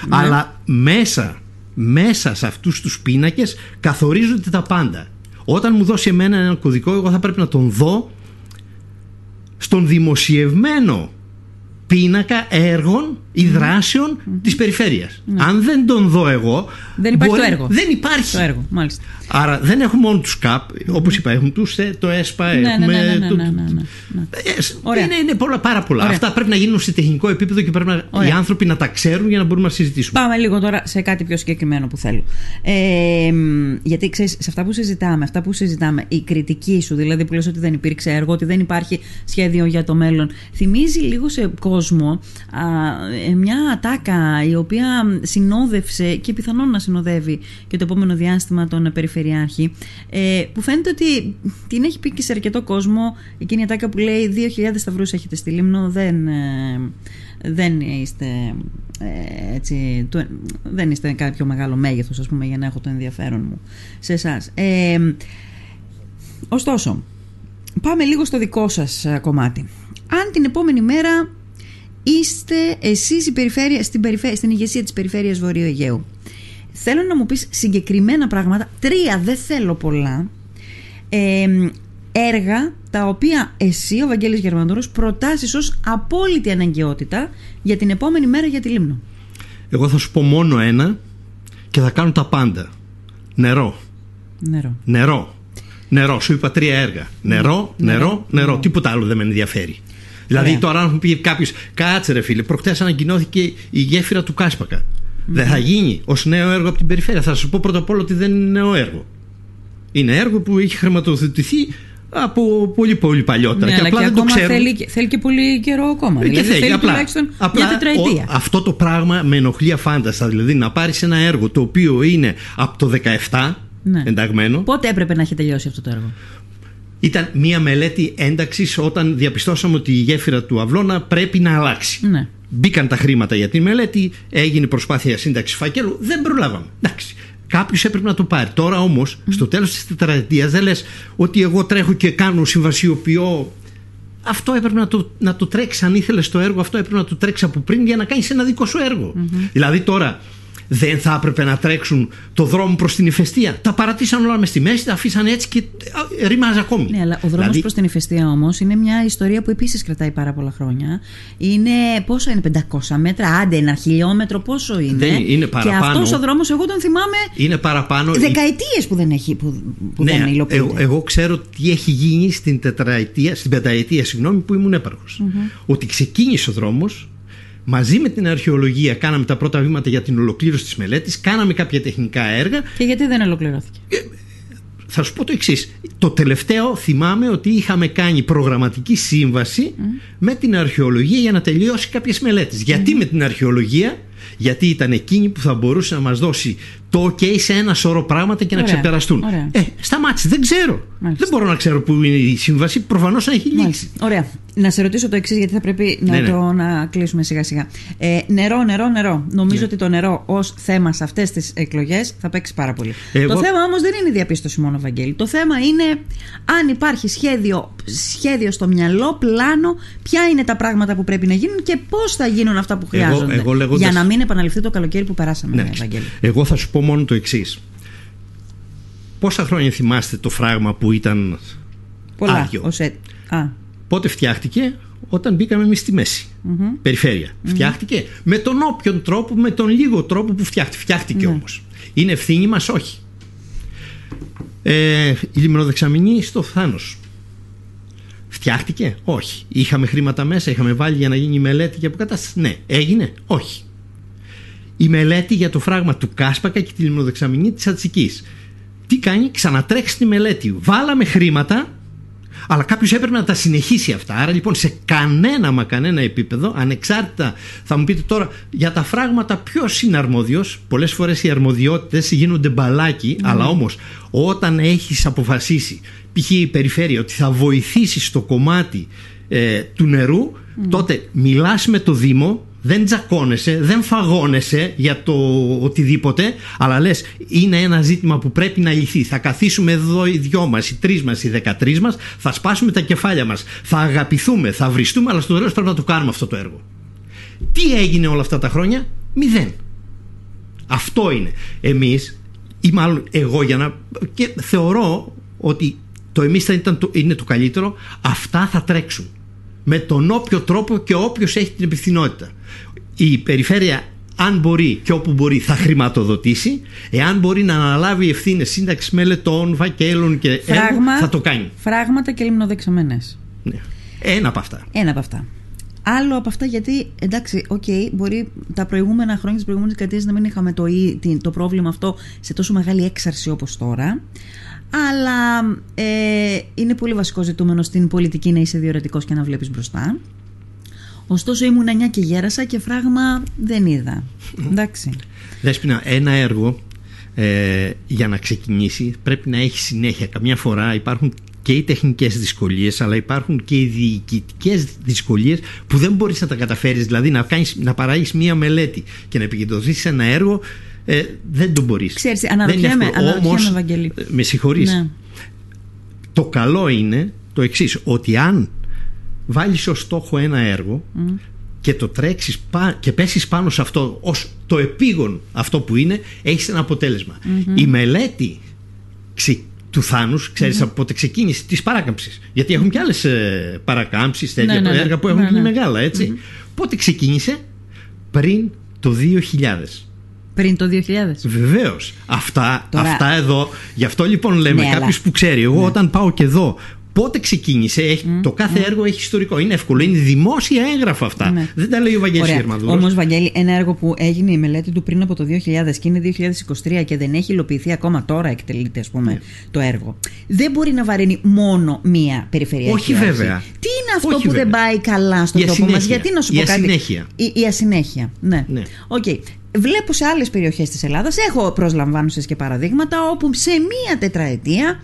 αλλά μέσα μέσα σε αυτούς τους πίνακες καθορίζονται τα πάντα. Όταν μου δώσει εμένα ένα κωδικό, εγώ θα πρέπει να τον δω στον δημοσιευμένο πίνακα έργων ή δράσεων της περιφέρειας. Αν δεν τον δω εγώ... Δεν υπάρχει το έργο. Δεν υπάρχει. Το έργο, μάλιστα. Άρα δεν έχουμε μόνο τους ΚΑΠ, όπως είπα, έχουμε τους, ε, το ΕΣΠΑ, Ναι, ναι, έχουμε... ναι, ναι, το- ναι, ναι, ναι, ναι. Ε, Ωραία. Είναι, είναι πολλά, πάρα πολλά. Ωραία. Αυτά πρέπει να γίνουν σε τεχνικό επίπεδο και πρέπει να, Ωραία. οι άνθρωποι να τα ξέρουν για να μπορούμε να συζητήσουμε. Πάμε λίγο τώρα σε κάτι πιο συγκεκριμένο που θέλω. Ε, μ, γιατί ξέρεις, σε αυτά που συζητάμε, αυτά που συζητάμε, η κριτική σου, δηλαδή που λες ότι δεν υπήρξε έργο, ότι δεν υπάρχει σχέδιο για το μέλλον, θυμίζει λίγο σε κόσμο α, ε, μια ατάκα η οποία συνόδευσε και πιθανόν να συνοδεύει και το επόμενο διάστημα τον Περιφερειάρχη, ε, που φαίνεται ότι την έχει πει και σε αρκετό κόσμο εκείνη η ατάκα που λέει 2.000 σταυρούς έχετε στη Λίμνο, δεν, ε, δεν είστε ε, έτσι, το, δεν είστε κάποιο μεγάλο μέγεθος ας πούμε για να έχω το ενδιαφέρον μου σε εσάς. Ε, ωστόσο, πάμε λίγο στο δικό σας ε, κομμάτι. Αν την επόμενη μέρα είστε εσείς η περιφέρεια, στην, περιφέ- στην ηγεσία της περιφέρειας Βορείου Αιγαίου θέλω να μου πεις συγκεκριμένα πράγματα, τρία δεν θέλω πολλά, ε, έργα τα οποία εσύ ο Βαγγέλης Γερμανδούρος προτάσεις ως απόλυτη αναγκαιότητα για την επόμενη μέρα για τη Λίμνο. Εγώ θα σου πω μόνο ένα και θα κάνω τα πάντα. Νερό. Νερό. Νερό. Νερό. Σου είπα τρία έργα. Νερό, νερό, Νερό, νερό. νερό. Τίποτα άλλο δεν με ενδιαφέρει. Δηλαδή Ωραία. τώρα αν μου πει κάποιος, κάτσε ρε φίλε, προχτές ανακοινώθηκε η γέφυρα του Κάσπακα. Δεν θα γίνει ως νέο έργο από την περιφέρεια. Θα σου πω πρώτα απ' όλα ότι δεν είναι νέο έργο. Είναι έργο που έχει χρηματοδοτηθεί από πολύ πολύ παλιότερα. Ναι, και αλλά απλά και δεν το ακόμα ξέρουν. θέλει, και- θέλει και πολύ καιρό ακόμα. Ε, και δηλαδή θέλει, απλά, τουλάχιστον απλά μια τετραετία. ο- αυτό το πράγμα με ενοχλεί αφάνταστα. Δηλαδή να πάρεις ένα έργο το οποίο είναι από το 17 Ναι. ενταγμένο. Πότε έπρεπε να έχει τελειώσει αυτό το έργο; Ήταν μία μελέτη ένταξης όταν διαπιστώσαμε ότι η γέφυρα του Αυλώνα πρέπει να αλλάξει. Ναι. Μπήκαν τα χρήματα για τη μελέτη, έγινε προσπάθεια σύνταξης φακέλου, δεν προλάβαμε. Εντάξει. Κάποιος έπρεπε να το πάρει. Τώρα όμως, στο τέλος της τετραετίας, δεν λες ότι εγώ τρέχω και κάνω συμβασιοποιώ. Αυτό έπρεπε να το, να το τρέξεις. Αν ήθελες το έργο, αυτό έπρεπε να το τρέξεις από πριν για να κάνεις ένα δικό σου έργο. Δηλαδή τώρα, δεν θα έπρεπε να τρέξουν το δρόμο προς την ηφαιστεία. Τα παρατήσαν όλα μες στη μέση, τα αφήσαν έτσι και α, ρήμαζε ακόμη. Ναι, αλλά ο δρόμος Δηλαδή, προς την ηφαιστεία όμως είναι μια ιστορία που επίσης κρατάει πάρα πολλά χρόνια. Είναι. Πόσο είναι, 500 μέτρα, άντε, ένα χιλιόμετρο, πόσο είναι. Δεν είναι Και παραπάνω. αυτός ο δρόμος, εγώ τον θυμάμαι Είναι παραπάνω. δεκαετίες που δεν, έχει, που, που Ναι, δεν υλοποιείται. εγώ, εγώ ξέρω τι έχει γίνει στην τετραετία, στην πενταετία συγγνώμη, που ήμουν έπαρχος. Ότι ξεκίνησε ο δρόμος μαζί με την αρχαιολογία κάναμε τα πρώτα βήματα για την ολοκλήρωση της μελέτης κάναμε κάποια τεχνικά έργα Και γιατί δεν ολοκληρώθηκε; θα σου πω το εξής. Το τελευταίο θυμάμαι ότι είχαμε κάνει προγραμματική σύμβαση με την αρχαιολογία για να τελειώσει κάποιες μελέτες. Γιατί με την αρχαιολογία, γιατί ήταν εκείνη που θα μπορούσε να μας δώσει το ok σε ένα σώρο πράγματα και να Ωραία, ξεπεραστούν. ωραία. Ε, σταμάτησε, δεν ξέρω. Μάλιστα. Δεν μπορώ να ξέρω που είναι η σύμβαση, προφανώς να έχει λήξει. Μάλιστα. Ωραία. Να σε ρωτήσω το εξής, γιατί θα πρέπει να, Ναι, ναι. το, να κλείσουμε σιγά σιγά. Ε, νερό, νερό, νερό. Νομίζω Ναι. ότι το νερό ως θέμα σε αυτές τις εκλογές θα παίξει πάρα πολύ. Εγώ- Το θέμα όμως δεν είναι η διαπίστωση μόνο, Βαγγέλη. Το θέμα είναι αν υπάρχει σχέδιο, σχέδιο στο μυαλό, πλάνο, ποια είναι τα πράγματα που πρέπει να γίνουν και πώς θα γίνουν αυτά που Εγώ- χρειάζονται. εγώ λέγοντας- Για να μην επαναληφθεί το καλοκαίρι που περάσαμε, Ναι. Βαγγέλη. Εγώ θα σου πω μόνο το εξής. Πόσα χρόνια θυμάστε το φράγμα που ήταν Πολλά. άδειο; Ως έ... Α, Πότε φτιάχτηκε, όταν μπήκαμε εμείς στη μέση. Περιφέρεια. Φτιάχτηκε με τον όποιον τρόπο, με τον λίγο τρόπο που φτιάχτηκε. Φτιάχτηκε Ναι. όμως. Είναι ευθύνη μας, όχι. Ε, η λιμνοδεξαμηνή στο Θάνος. Φτιάχτηκε, όχι. Είχαμε χρήματα μέσα, είχαμε βάλει για να γίνει η μελέτη και αποκατάσταση; Ναι. Έγινε, όχι. Η μελέτη για το φράγμα του Κάσπακα και τη λιμνοδεξαμηνή της Ατσικής. Τι κάνει, ξανατρέξει τη μελέτη. Βάλαμε χρήματα αλλά κάποιος έπρεπε να τα συνεχίσει αυτά. Άρα λοιπόν σε κανένα μα κανένα επίπεδο, ανεξάρτητα, θα μου πείτε τώρα για τα φράγματα, ποιος είναι αρμόδιος; Πολλές φορές οι αρμοδιότητες γίνονται μπαλάκι, αλλά όμως όταν έχεις αποφασίσει, π.χ. η περιφέρεια, ότι θα βοηθήσεις στο κομμάτι ε, του νερού, τότε μιλάς με το Δήμο, δεν τζακώνεσαι, δεν φαγώνεσαι για το οτιδήποτε, αλλά λες είναι ένα ζήτημα που πρέπει να λυθεί. Θα καθίσουμε εδώ οι δυο μας, οι τρεις μας, οι δεκατρεις μας, θα σπάσουμε τα κεφάλια μας, θα αγαπηθούμε, θα βριστούμε, αλλά στο τέλος πρέπει να το κάνουμε αυτό το έργο. Τι έγινε όλα αυτά τα χρόνια, μηδέν. Αυτό είναι. Εμείς, ή μάλλον εγώ για να... και θεωρώ ότι το εμείς θα ήταν το, είναι το καλύτερο, αυτά θα τρέξουν με τον όποιο τρόπο και όποιος έχει την υπευθυνότητα. η περιφέρεια αν μπορεί και όπου μπορεί θα χρηματοδοτήσει εάν μπορεί να αναλάβει ευθύνες σύνταξη μελετών, φακέλων και Φράγμα, έργο θα το κάνει Φράγματα και λιμνοδεξαμένες ναι. ένα από αυτά Ένα από αυτά Άλλο από αυτά γιατί, εντάξει, OK, okay, μπορεί τα προηγούμενα χρόνια, τις προηγούμενες δεκαετίες να μην είχαμε το, το πρόβλημα αυτό σε τόσο μεγάλη έξαρση όπως τώρα. Αλλά ε, είναι πολύ βασικό ζητούμενο στην πολιτική να είσαι διορατικός και να βλέπεις μπροστά. Ωστόσο ήμουν 9 και γέρασα και φράγμα δεν είδα. Εντάξει. Δέσποινα, ένα έργο ε, για να ξεκινήσει πρέπει να έχει συνέχεια. Καμιά φορά υπάρχουν και οι τεχνικές δυσκολίες αλλά υπάρχουν και οι διοικητικές δυσκολίες που δεν μπορείς να τα καταφέρεις δηλαδή να, κάνεις, να παράγεις μία μελέτη και να επικεντρωθείς σε ένα έργο ε, δεν το μπορείς Ξέρεις, αναρωτιέμαι, Όμως, με συγχωρείς ναι. το καλό είναι το εξής ότι αν βάλεις ως στόχο ένα έργο και το τρέξεις και πέσεις πάνω σε αυτό ως το επίγον αυτό που είναι έχεις ένα η μελέτη του Θάνους, ξέρεις mm-hmm. από πότε ξεκίνησε, της παράκαμψης. Γιατί έχουν και άλλες παρακάμψει, τέτοια ναι, ναι, ναι, έργα που έχουν ναι, γίνει ναι. μεγάλα, έτσι. Mm-hmm. Πότε ξεκίνησε, πριν το 2000. Πριν το 2000. Βεβαίως. Αυτά, αυτά εδώ. Γι' αυτό λοιπόν λέμε ναι, κάποιος που ξέρει. Εγώ όταν πάω και εδώ πότε ξεκίνησε. Έχει, το κάθε έργο έχει ιστορικό. Είναι εύκολο. Είναι δημόσια έγγραφα αυτά. Ναι. Δεν τα λέει ο Βαγγέλης Γερμανδούρο. Όμως, Βαγγέλη, ένα έργο που έγινε η μελέτη του πριν από το 2000 και είναι 2023 και δεν έχει υλοποιηθεί ακόμα τώρα, εκτελείται, ας πούμε, ναι. το έργο. Δεν μπορεί να βαρύνει μόνο μία περιφερειακή. Όχι, βέβαια. Τι είναι αυτό Όχι, που βέβαια. δεν πάει καλά στον τόπο μας, Γιατί να σου πω η κάτι; Ασυνέχεια. Η, η ασυνέχεια. Ναι. ναι. Okay. Βλέπω σε άλλες περιοχές της Ελλάδας, έχω προσλαμβάνουσες και παραδείγματα, όπου σε μία τετραετία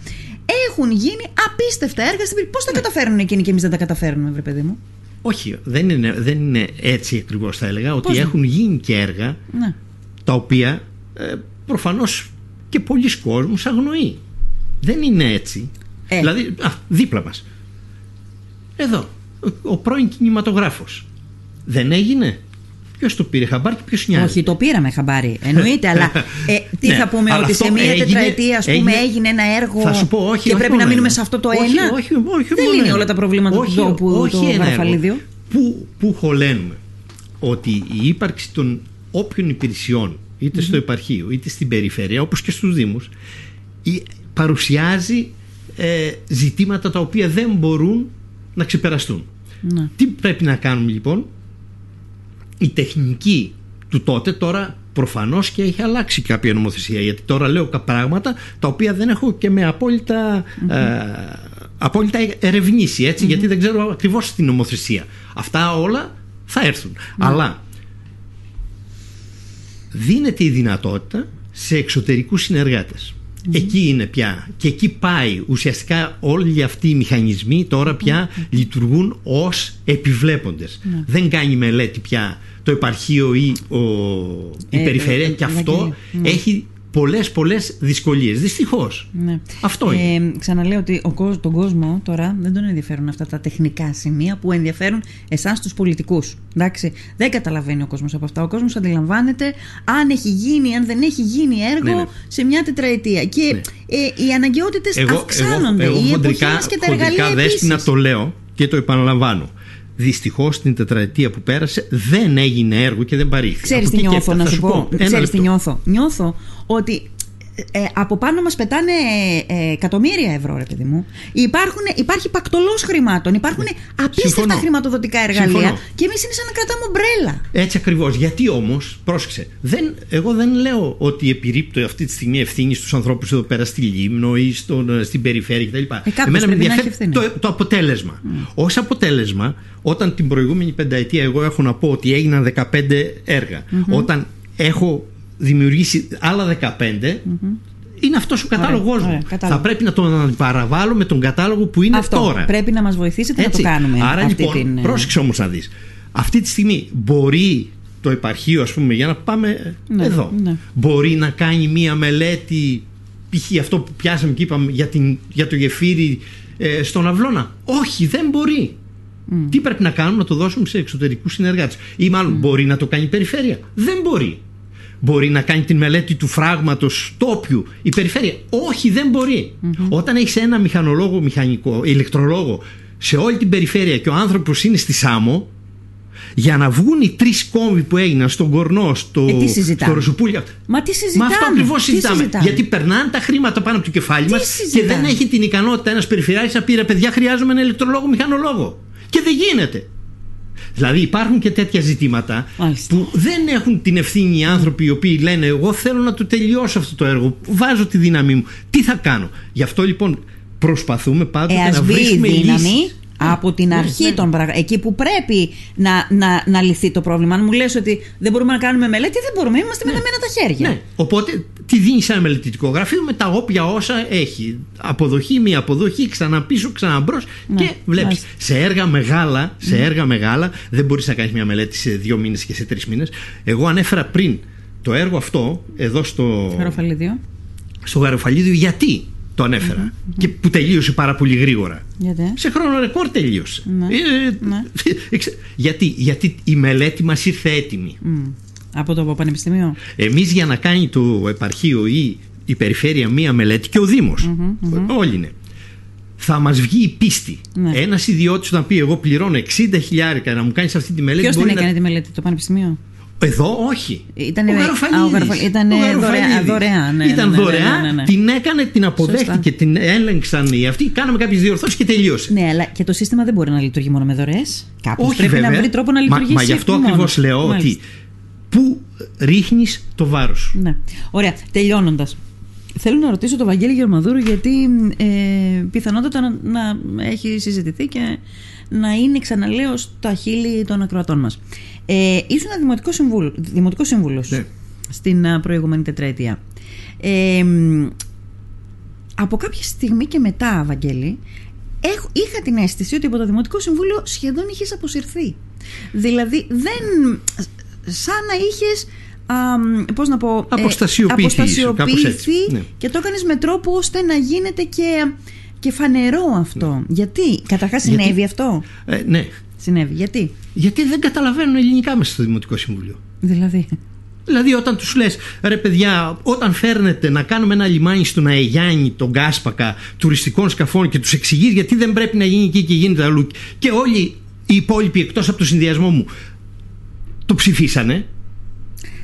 έχουν γίνει απίστευτα έργα στην Πώς τα ναι. καταφέρνουν εκείνοι και εμείς δεν τα καταφέρνουμε, βρε παιδί μου; Όχι, δεν είναι, δεν είναι έτσι ακριβώς θα έλεγα. Ότι έχουν γίνει και έργα ναι. τα οποία ε, προφανώς και πολλοί κόσμοι αγνοεί. Δεν είναι έτσι. Ε. Δηλαδή, α, δίπλα μας. Εδώ, ο, ο πρώην κινηματογράφος. Δεν έγινε; Ποιος το πήρε χαμπάρι και ποιος νοιάζει. Όχι, το πήραμε χαμπάρι. Εννοείται, αλλά [laughs] ε, τι ναι, θα πούμε, ότι σε μία έγινε, τετραετία ας πούμε, έγινε, ένα έργο θα σου πω, όχι, και όχι, πρέπει να μείνουμε σε αυτό το όχι, ένα; Όχι, όχι, Δεν λύνει όλα τα προβλήματα όχι, του τόπου όχι, το Βαρφαλίδιο; Πού, πού χωλένουμε ότι η ύπαρξη των όποιων υπηρεσιών είτε mm-hmm. στο επαρχείο είτε στην περιφέρεια όπως και στους Δήμους παρουσιάζει ε, ζητήματα τα οποία δεν μπορούν να ξεπεραστούν. Ναι. Τι πρέπει να κάνουμε λοιπόν; Η τεχνική του τότε τώρα προφανώς και έχει αλλάξει κάποια νομοθεσία. Γιατί τώρα λέω πράγματα τα οποία δεν έχω και με απόλυτα, ε, απόλυτα ερευνήσει γιατί δεν ξέρω ακριβώς την νομοθεσία. Αυτά όλα θα έρθουν. Ναι. αλλά δίνεται η δυνατότητα σε εξωτερικούς συνεργάτες. Εκεί είναι πια και εκεί πάει ουσιαστικά όλοι αυτοί οι μηχανισμοί τώρα πια λειτουργούν ως επιβλέποντες. Ναι. Δεν κάνει μελέτη πια το επαρχείο ή ο, η ε, περιφέρεια ε, και αυτό ναι. έχει πολλές πολλές δυσκολίες. Δυστυχώς. Ναι. αυτό είναι. Ε, ξαναλέω ότι ο, τον κόσμο τώρα δεν τον ενδιαφέρουν αυτά τα τεχνικά σημεία που ενδιαφέρουν εσάς τους πολιτικούς. Εντάξει δεν καταλαβαίνει ο κόσμος από αυτά. Ο κόσμος αντιλαμβάνεται αν έχει γίνει αν δεν έχει γίνει έργο ναι, ναι. σε μια τετραετία. Και ναι. ε, οι αναγκαιότητες εγώ, αυξάνονται. εγώ, εγώ, οι εποχές και τα εργαλεία επίσης. να το λέω και το επαναλαμβάνω Δυστυχώς την τετραετία που πέρασε δεν έγινε έργο και δεν παρήχθη. Ξέρεις τι νιώθω, να σου πω. Ξέρεις τι νιώθω. Νιώθω ότι ε, από πάνω μας πετάνε ε, εκατομμύρια ευρώ, ρε παιδί μου. Υπάρχουν, υπάρχει πακτολός χρημάτων, υπάρχουν απίστευτα Συμφωνώ. χρηματοδοτικά εργαλεία Συμφωνώ. και εμείς είναι σαν να κρατάμε ομπρέλα. Έτσι ακριβώς. Γιατί όμως, πρόσεξε, δεν, εγώ δεν λέω ότι επιρρύπτω αυτή τη στιγμή ευθύνη στους ανθρώπους εδώ πέρα στη Λίμνο ή στον, στην περιφέρεια κτλ. Ε, Εμένα με ενδιαφέρει το, το αποτέλεσμα. Mm. Ως αποτέλεσμα, όταν την προηγούμενη πενταετία εγώ έχω να πω ότι έγιναν 15 έργα, mm-hmm. όταν έχω δημιουργήσει άλλα 15 είναι αυτός ο κατάλογο μου. Θα πρέπει να τον παραβάλω με τον κατάλογο που είναι αυτό. τώρα. Πρέπει να μας βοηθήσετε Έτσι. να το κάνουμε. Άρα αυτή λοιπόν, την... πρόσεξε όμως να δεις. Αυτή τη στιγμή μπορεί το επαρχείο, ας πούμε, για να πάμε ναι, εδώ, ναι. μπορεί να κάνει μία μελέτη, π.χ. αυτό που πιάσαμε και είπαμε για, την, για το γεφύρι ε, στον Αυλώνα. Όχι, δεν μπορεί. Τι πρέπει να κάνουμε, να το δώσουμε σε εξωτερικούς συνεργάτες. Ή μάλλον μπορεί να το κάνει η περιφέρεια. Δεν μπορεί μπορεί να κάνει την μελέτη του φράγματος τόπιου η περιφέρεια. Όχι, δεν μπορει Όταν έχεις ένα μηχανολόγο, μηχανικό, ηλεκτρολόγο σε όλη την περιφέρεια και ο άνθρωπος είναι στη Σάμο, για να βγουν οι τρεις κόμβοι που έγιναν στον Κορνό, στο, Ε, τι συζητάμε; στο Ρωσοπούλια. Μα τι συζητάμε. Μα αυτό ακριβώς τι συζητάμε. συζητάμε; Γιατί περνάνε τα χρήματα πάνω από το κεφάλι Τι μας και συζητάμε; δεν έχει την ικανότητα ένας περιφερειάρχης να πει ρε παιδιά, χρειάζομαι ένα ηλεκτρολόγο μηχανολόγο. Και δεν γίνεται. Δηλαδή υπάρχουν και τέτοια ζητήματα Μάλιστα. που δεν έχουν την ευθύνη οι άνθρωποι οι οποίοι λένε εγώ θέλω να το τελειώσω αυτό το έργο, βάζω τη δύναμή μου, τι θα κάνω; Γι' αυτό λοιπόν προσπαθούμε πάντοτε Ε, ας να μπει η βρίσκουμε δύναμη λύσεις. από την Ναι, αρχή ναι. των πραγμάτων. Εκεί που πρέπει να, να, να λυθεί το πρόβλημα. Αν μου λες ότι δεν μπορούμε να κάνουμε μελέτη, δεν μπορούμε. Είμαστε με τα μένα τα χέρια. Ναι, οπότε τη δίνει σε ένα μελετητικό γραφείο με τα όποια όσα έχει. Αποδοχή, μία αποδοχή, ξαναπίσω, ξαναμπρό Ναι, και βλέπει. μάλιστα. Σε έργα μεγάλα, σε έργα μεγάλα δεν μπορεί να κάνει μια μελέτη σε δύο μήνε και σε τρει μήνε. Εγώ ανέφερα πριν το έργο αυτό εδώ στο, Χαροφαλίδιο. στο Γαροφαλίδιο γιατί το ανεφερα και που τελείωσε πάρα πολύ γρήγορα. Γιατί. Σε χρόνο ρεκόρ τελείωσε. Ναι. Ε, Ναι. εξε- γιατί, γιατί η μελέτη μας ήρθε έτοιμη. Μμ. Από το Πανεπιστήμιο. Εμείς για να κάνει το επαρχείο ή η περιφέρεια μία μελέτη και ο δημος όλοι είναι θα μας βγει η πίστη. Ναι. Ένας ιδιώτης να πει εγώ πληρώνω 60 χιλιάρικα να μου κάνεις αυτή τη μελέτη Ποιος την μπορεί έκανε να... τη μελέτη, το Πανεπιστήμιο. Εδώ όχι. Ήτανε- ο α, ο Γαροφαλίδης. Γαροφαλ- ήτανε Ο δωρεάν- Γαροφαλίδης. δωρεάν, ναι, Ήταν ναι, ναι, δωρεάν, ναι, ναι, ναι. την έκανε, την αποδέχτηκε, Σωστά. την έλεγξαν οι αυτοί, κάναμε κάποιες διορθώσεις και τελείωσε. Ναι, αλλά και το σύστημα δεν μπορεί να λειτουργεί μόνο με δωρεές. Κάποιος Όχι πρέπει βέβαια. να βρει τρόπο να Μα- λειτουργήσει. Μα, γι' αυτό μόνος. ακριβώς λέω ότι Μάλιστα. πού ρίχνεις το βάρος σου. Ναι. Ωραία. Τελειώνοντας. Θέλω να ρωτήσω τον Βαγγέλη Γερμαδούρου γιατί ε, πιθανότατα να, να έχει συζητηθεί και να είναι ξαναλέω στα χείλη των ακροατών μας. Ε, ήσουν δημοτικό, συμβούλ, δημοτικός σύμβουλος Ναι. στην α, προηγούμενη τετραετία. Ε, μ, από κάποια στιγμή και μετά, Βαγγέλη, έχω, είχα την αίσθηση ότι από το Δημοτικό Συμβούλιο σχεδόν είχες αποσυρθεί. Δηλαδή, δεν... σαν να είχες... Α, πώς να πω... ε, Αποστασιοποιηθεί, κάπως έτσι. αποστασιοποιηθεί Ναι. και το έκανες με τρόπο ώστε να γίνεται και, και φανερό αυτό. Γιατί, καταρχάς Γιατί- συνέβη αυτό; Ε, ναι. Συνέβη, γιατί; Γιατί δεν καταλαβαίνουν ελληνικά μέσα στο Δημοτικό Συμβούλιο. Δηλαδή; Δηλαδή όταν τους λες ρε παιδιά όταν φέρνετε να κάνουμε ένα λιμάνι στον Αεγιάννη, τον Κάσπακα τουριστικών σκαφών και τους εξηγείς γιατί δεν πρέπει να γίνει εκεί και γίνεται αλλού και όλοι οι υπόλοιποι εκτός από το συνδυασμό μου το ψηφίσανε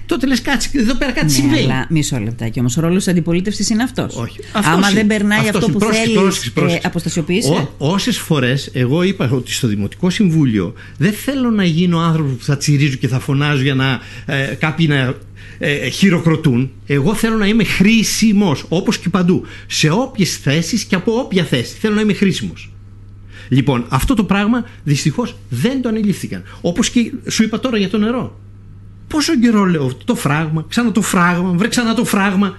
τότε λες κάτσε εδώ πέρα κάτι Ναι, συμβαίνει. αλλά μισό λεπτάκι όμως. Ο ρόλος της αντιπολίτευσης είναι αυτός. Όχι. Αυτός Άμα είναι. δεν περνάει Αυτός αυτό είναι. που Πρόσεξε, θέλεις, πρόσεξε, πρόσεξε. ε, αποστασιοποιείσαι. Ό, όσες φορές εγώ είπα ότι στο Δημοτικό Συμβούλιο δεν θέλω να γίνω άνθρωπος που θα τσιρίζω και θα φωνάζω για να ε, κάποιοι να ε, χειροκροτούν. Εγώ θέλω να είμαι χρήσιμος όπως και παντού. Σε όποιες θέσεις και από όποια θέση. Θέλω να είμαι χρήσιμος. Λοιπόν, αυτό το πράγμα δυστυχώς δεν το ανελήφθηκαν. Όπως και σου είπα τώρα για το νερό. Πόσο καιρό λέω το φράγμα, ξανά το φράγμα, βρε ξανά το φράγμα.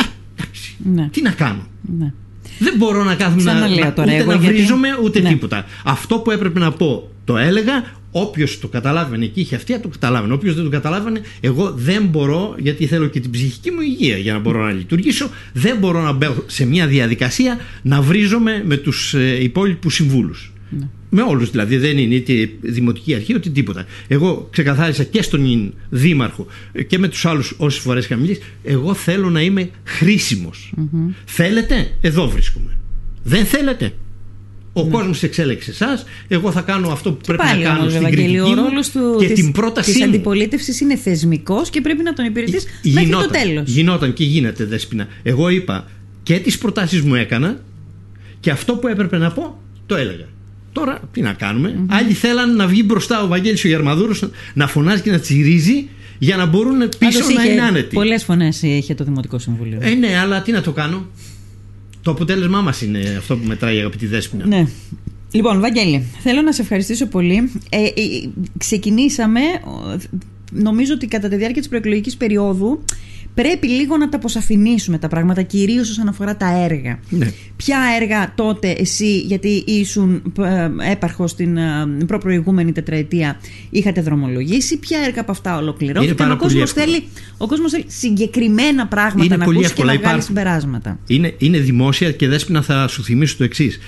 Ε, εντάξει. Ναι. Τι να κάνω; ναι. Δεν μπορώ να κάθομαι να, Ξαναλέω να- τώρα ούτε εγώ, να γιατί- βρίζομαι ούτε Ναι. τίποτα. Αυτό που έπρεπε να πω το έλεγα. Όποιος το καταλάβαινε και είχε αυτή, το καταλάβαινε. Όποιος δεν το καταλάβαινε, εγώ δεν μπορώ, γιατί θέλω και την ψυχική μου υγεία για να μπορώ να λειτουργήσω, δεν μπορώ να μπω σε μια διαδικασία να βρίζομαι με τους ε, υπόλοιπους συμβούλους. Ναι. Με όλους δηλαδή, δεν είναι είτε δημοτική αρχή ούτε τίποτα. Εγώ ξεκαθάρισα και στον Δήμαρχο ε, και με τους άλλους όσες φορές είχα μιλήσει, εγώ θέλω να είμαι χρήσιμος. Θέλετε, εδώ βρίσκομαι. Δεν θέλετε. Ο Ναι. κόσμος εξέλεξε εσάς. Εγώ θα κάνω αυτό που πρέπει Πάλι να κάνω όμως, στην Ευαγγέλη, κριτική ο μου ρόλος του, και της, την πρότασή της μου. αντιπολίτευσης είναι θεσμικός και πρέπει να τον υπηρετείς μέχρι το τέλος. Γινόταν και γίνεται δέσποινα. Εγώ είπα και τις προτάσεις μου έκανα και αυτό που έπρεπε να πω το έλεγα. Τώρα τι να κάνουμε; Άλλοι θέλαν να βγει μπροστά ο Βαγγέλης ο Γερμαδούρος να φωνάζει και να τσιρίζει για να μπορούν πίσω Πάντως να είχε είναι άνετοι. Πολλές φωνές είχε το Δημοτικό Συμβούλιο. Ε, ναι, αλλά τι να το κάνω; Το αποτέλεσμά μας είναι αυτό που μετράει αγαπητή Δέσποινα. Ναι. Λοιπόν, Βαγγέλη, θέλω να σε ευχαριστήσω πολύ. Ε, ε, ξεκινήσαμε, ο, νομίζω ότι κατά τη διάρκεια της προεκλογικής περίοδου πρέπει λίγο να τα αποσαφηνίσουμε τα πράγματα, κυρίως όσον αφορά τα έργα. Ναι. Ποια έργα τότε εσύ, γιατί ήσουν ε, έπαρχος στην ε, προπροηγούμενη τετραετία, είχατε δρομολογήσει, ποια έργα από αυτά Είναι ολοκληρώθηκαν. πάρα Ο πολύ κόσμος, εύκολο. θέλει, ο κόσμος θέλει συγκεκριμένα πράγματα Είναι να πολύ ακούσει και εύκολα, να βγάλει υπάρχουν. συμπεράσματα. Είναι, είναι δημόσια και δέσποινα θα σου θυμίσω το εξής.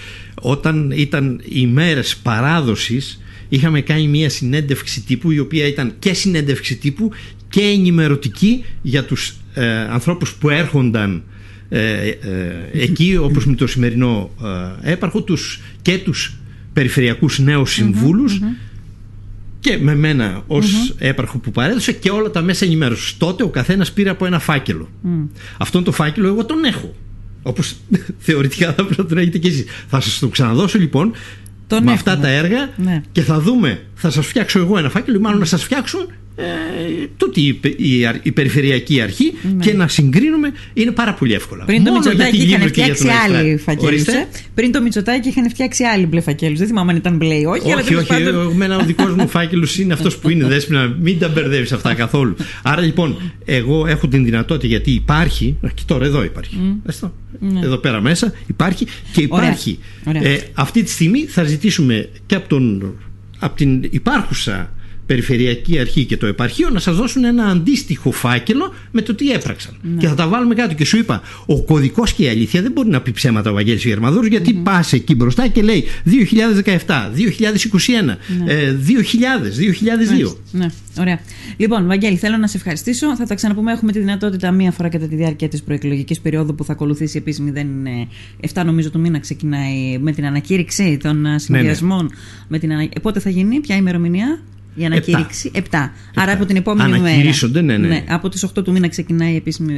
Όταν ήταν οι μέρες παράδοσης είχαμε κάνει μια συνέντευξη τύπου η οποία ήταν και συνέντευξη τύπου και ενημερωτική για τους ε, ανθρώπους που έρχονταν ε, ε, εκεί όπως με το σημερινό ε, έπαρχο τους, και τους περιφερειακούς νέους συμβούλους και με μένα ως έπαρχο που παρέδωσε και όλα τα μέσα ενημέρωσης. Τότε ο καθένας πήρε από ένα φάκελο. Αυτόν το φάκελο εγώ τον έχω. Όπως [laughs] θεωρητικά θα πρέπει να τον έχετε και εσείς. Θα σας το ξαναδώσω λοιπόν Τον με έχουμε. αυτά τα έργα Ναι. και θα δούμε. Θα σας φτιάξω εγώ ένα φάκελο, ή μάλλον να σας φτιάξουν ε, τούτη η, πε- η, αρ- η περιφερειακή αρχή και να συγκρίνουμε είναι πάρα πολύ εύκολα. Ναι. Πριν το Μόνο για Μητσοτάκη τη είχαν Λίμνο και για φτιάξει τον άλλοι Αριστρά. φακέλους. Ορίστε. Πριν το Μητσοτάκη είχαν φτιάξει άλλοι μπλε φακέλους. Δεν θυμάμαι αν ήταν μπλε ή όχι, αλλά Όχι, τέλος όχι. πάντων- Εμένα ο δικός μου φάκελος είναι αυτός που είναι δέσπινα. Μην τα μπερδεύεις αυτά καθόλου. Άρα λοιπόν, εγώ έχω την δυνατότητα γιατί υπάρχει. Και τώρα εδώ υπάρχει. Έστω. Εδώ πέρα μέσα υπάρχει και Ωραία. υπάρχει. Ωραία. Ε, αυτή τη στιγμή θα ζητήσουμε και από, τον, από την υπάρχουσα Περιφερειακή Αρχή και το Επαρχείο να σας δώσουν ένα αντίστοιχο φάκελο με το τι έπραξαν. Και θα τα βάλουμε κάτω. Και σου είπα, ο κωδικός και η αλήθεια δεν μπορεί να πει ψέματα ο Βαγγέλης Γερμανδούρος γιατί πας εκεί μπροστά και λέει 2017, 2021, ε, 2000, 2002. Ναι, ωραία. Λοιπόν, Βαγγέλη, θέλω να σε ευχαριστήσω. Θα τα ξαναπούμε. Έχουμε τη δυνατότητα μία φορά κατά τη διάρκεια της προεκλογικής περίοδου που θα ακολουθήσει επίσημη. Δεν είναι 7 νομίζω του μήνα ξεκινάει με την ανακήρυξη των Ναι, ε, συνδυασμών. Με την ανα... ε, Πότε θα γίνει, ποια ημερομηνία; Η ανακήρυξη 7. Άρα από την επόμενη μέρα. Ανακηρύσσονται, ναι, ναι. από τις 8 του μήνα ξεκινάει η επίσημη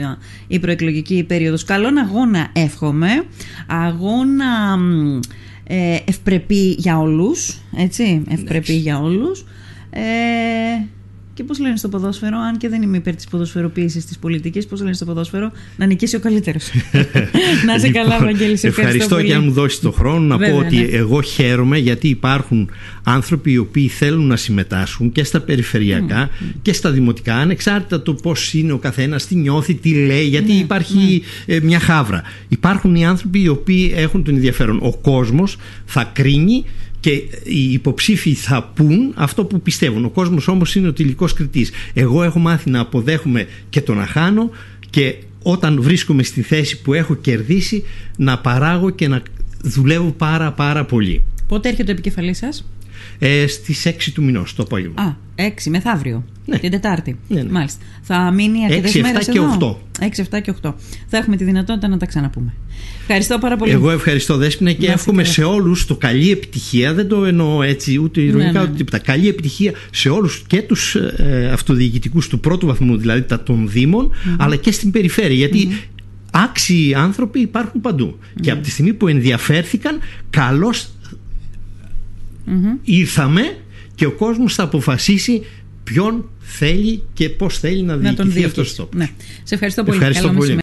η προεκλογική περίοδος. Καλόν αγώνα εύχομαι. Αγώνα μ, ε, ευπρεπή για όλους. Έτσι, ευπρεπή για όλους. Ε, και πώς λένε στο ποδόσφαιρο, αν και δεν είμαι υπέρ της ποδοσφαιροποίησης της πολιτικής, πώς λένε στο ποδόσφαιρο, να νικήσει ο καλύτερος. [laughs] να είσαι καλά, Λοιπόν, Βαγγέλης, σε ευχαριστώ, Ευχαριστώ πολύ. και αν μου δώσεις το χρόνο να Βέβαια, πω ότι ναι. εγώ χαίρομαι γιατί υπάρχουν άνθρωποι οι οποίοι θέλουν να συμμετάσχουν και στα περιφερειακά και στα δημοτικά, ανεξάρτητα το πώς είναι ο καθένας, τι νιώθει, τι λέει, γιατί Ναι, υπάρχει ε, μια χάβρα. Υπάρχουν οι άνθρωποι οι οποίοι έχουν τον ενδιαφέρον. Ο κόσμος θα κρίνει και οι υποψήφοι θα πούν αυτό που πιστεύουν. Ο κόσμος όμως είναι ο τελικός κριτής. Εγώ έχω μάθει να αποδέχομαι και το να χάνω και όταν βρίσκομαι στη θέση που έχω κερδίσει να παράγω και να δουλεύω πάρα πάρα πολύ. Πότε έρχεται ο επικεφαλής σας, Ε, στις 6 του μηνός το απόγευμα. Α, 6 μεθαύριο. Ναι. Την Τετάρτη. Ναι, ναι. Μάλιστα. Θα μείνει αρκετές Έξι, μέρες εφτά και εδώ; οκτώ. 6, 7 και 8. Θα έχουμε τη δυνατότητα να τα ξαναπούμε. Ευχαριστώ πάρα πολύ. Εγώ ευχαριστώ Δέσποινα και Να είσαι εύχομαι καλά. σε όλους το καλή επιτυχία. Δεν το εννοώ έτσι ούτε ηρωνικά ναι, ναι. ούτε τίποτα. Καλή επιτυχία σε όλους και τους ε, αυτοδιοικητικούς του πρώτου βαθμού, δηλαδή τα των Δήμων, αλλά και στην περιφέρεια. Γιατί άξιοι άνθρωποι υπάρχουν παντού. Και από τη στιγμή που ενδιαφέρθηκαν, καλώς ήρθαμε και ο κόσμος θα αποφασίσει ποιον θέλει και πώς θέλει να να τον διοικηθεί διοικήσει. αυτός το τόπος. Ναι. Σε ευχαριστώ πολύ. Ευχαριστώ Καλό πολύ. μεσημέρι.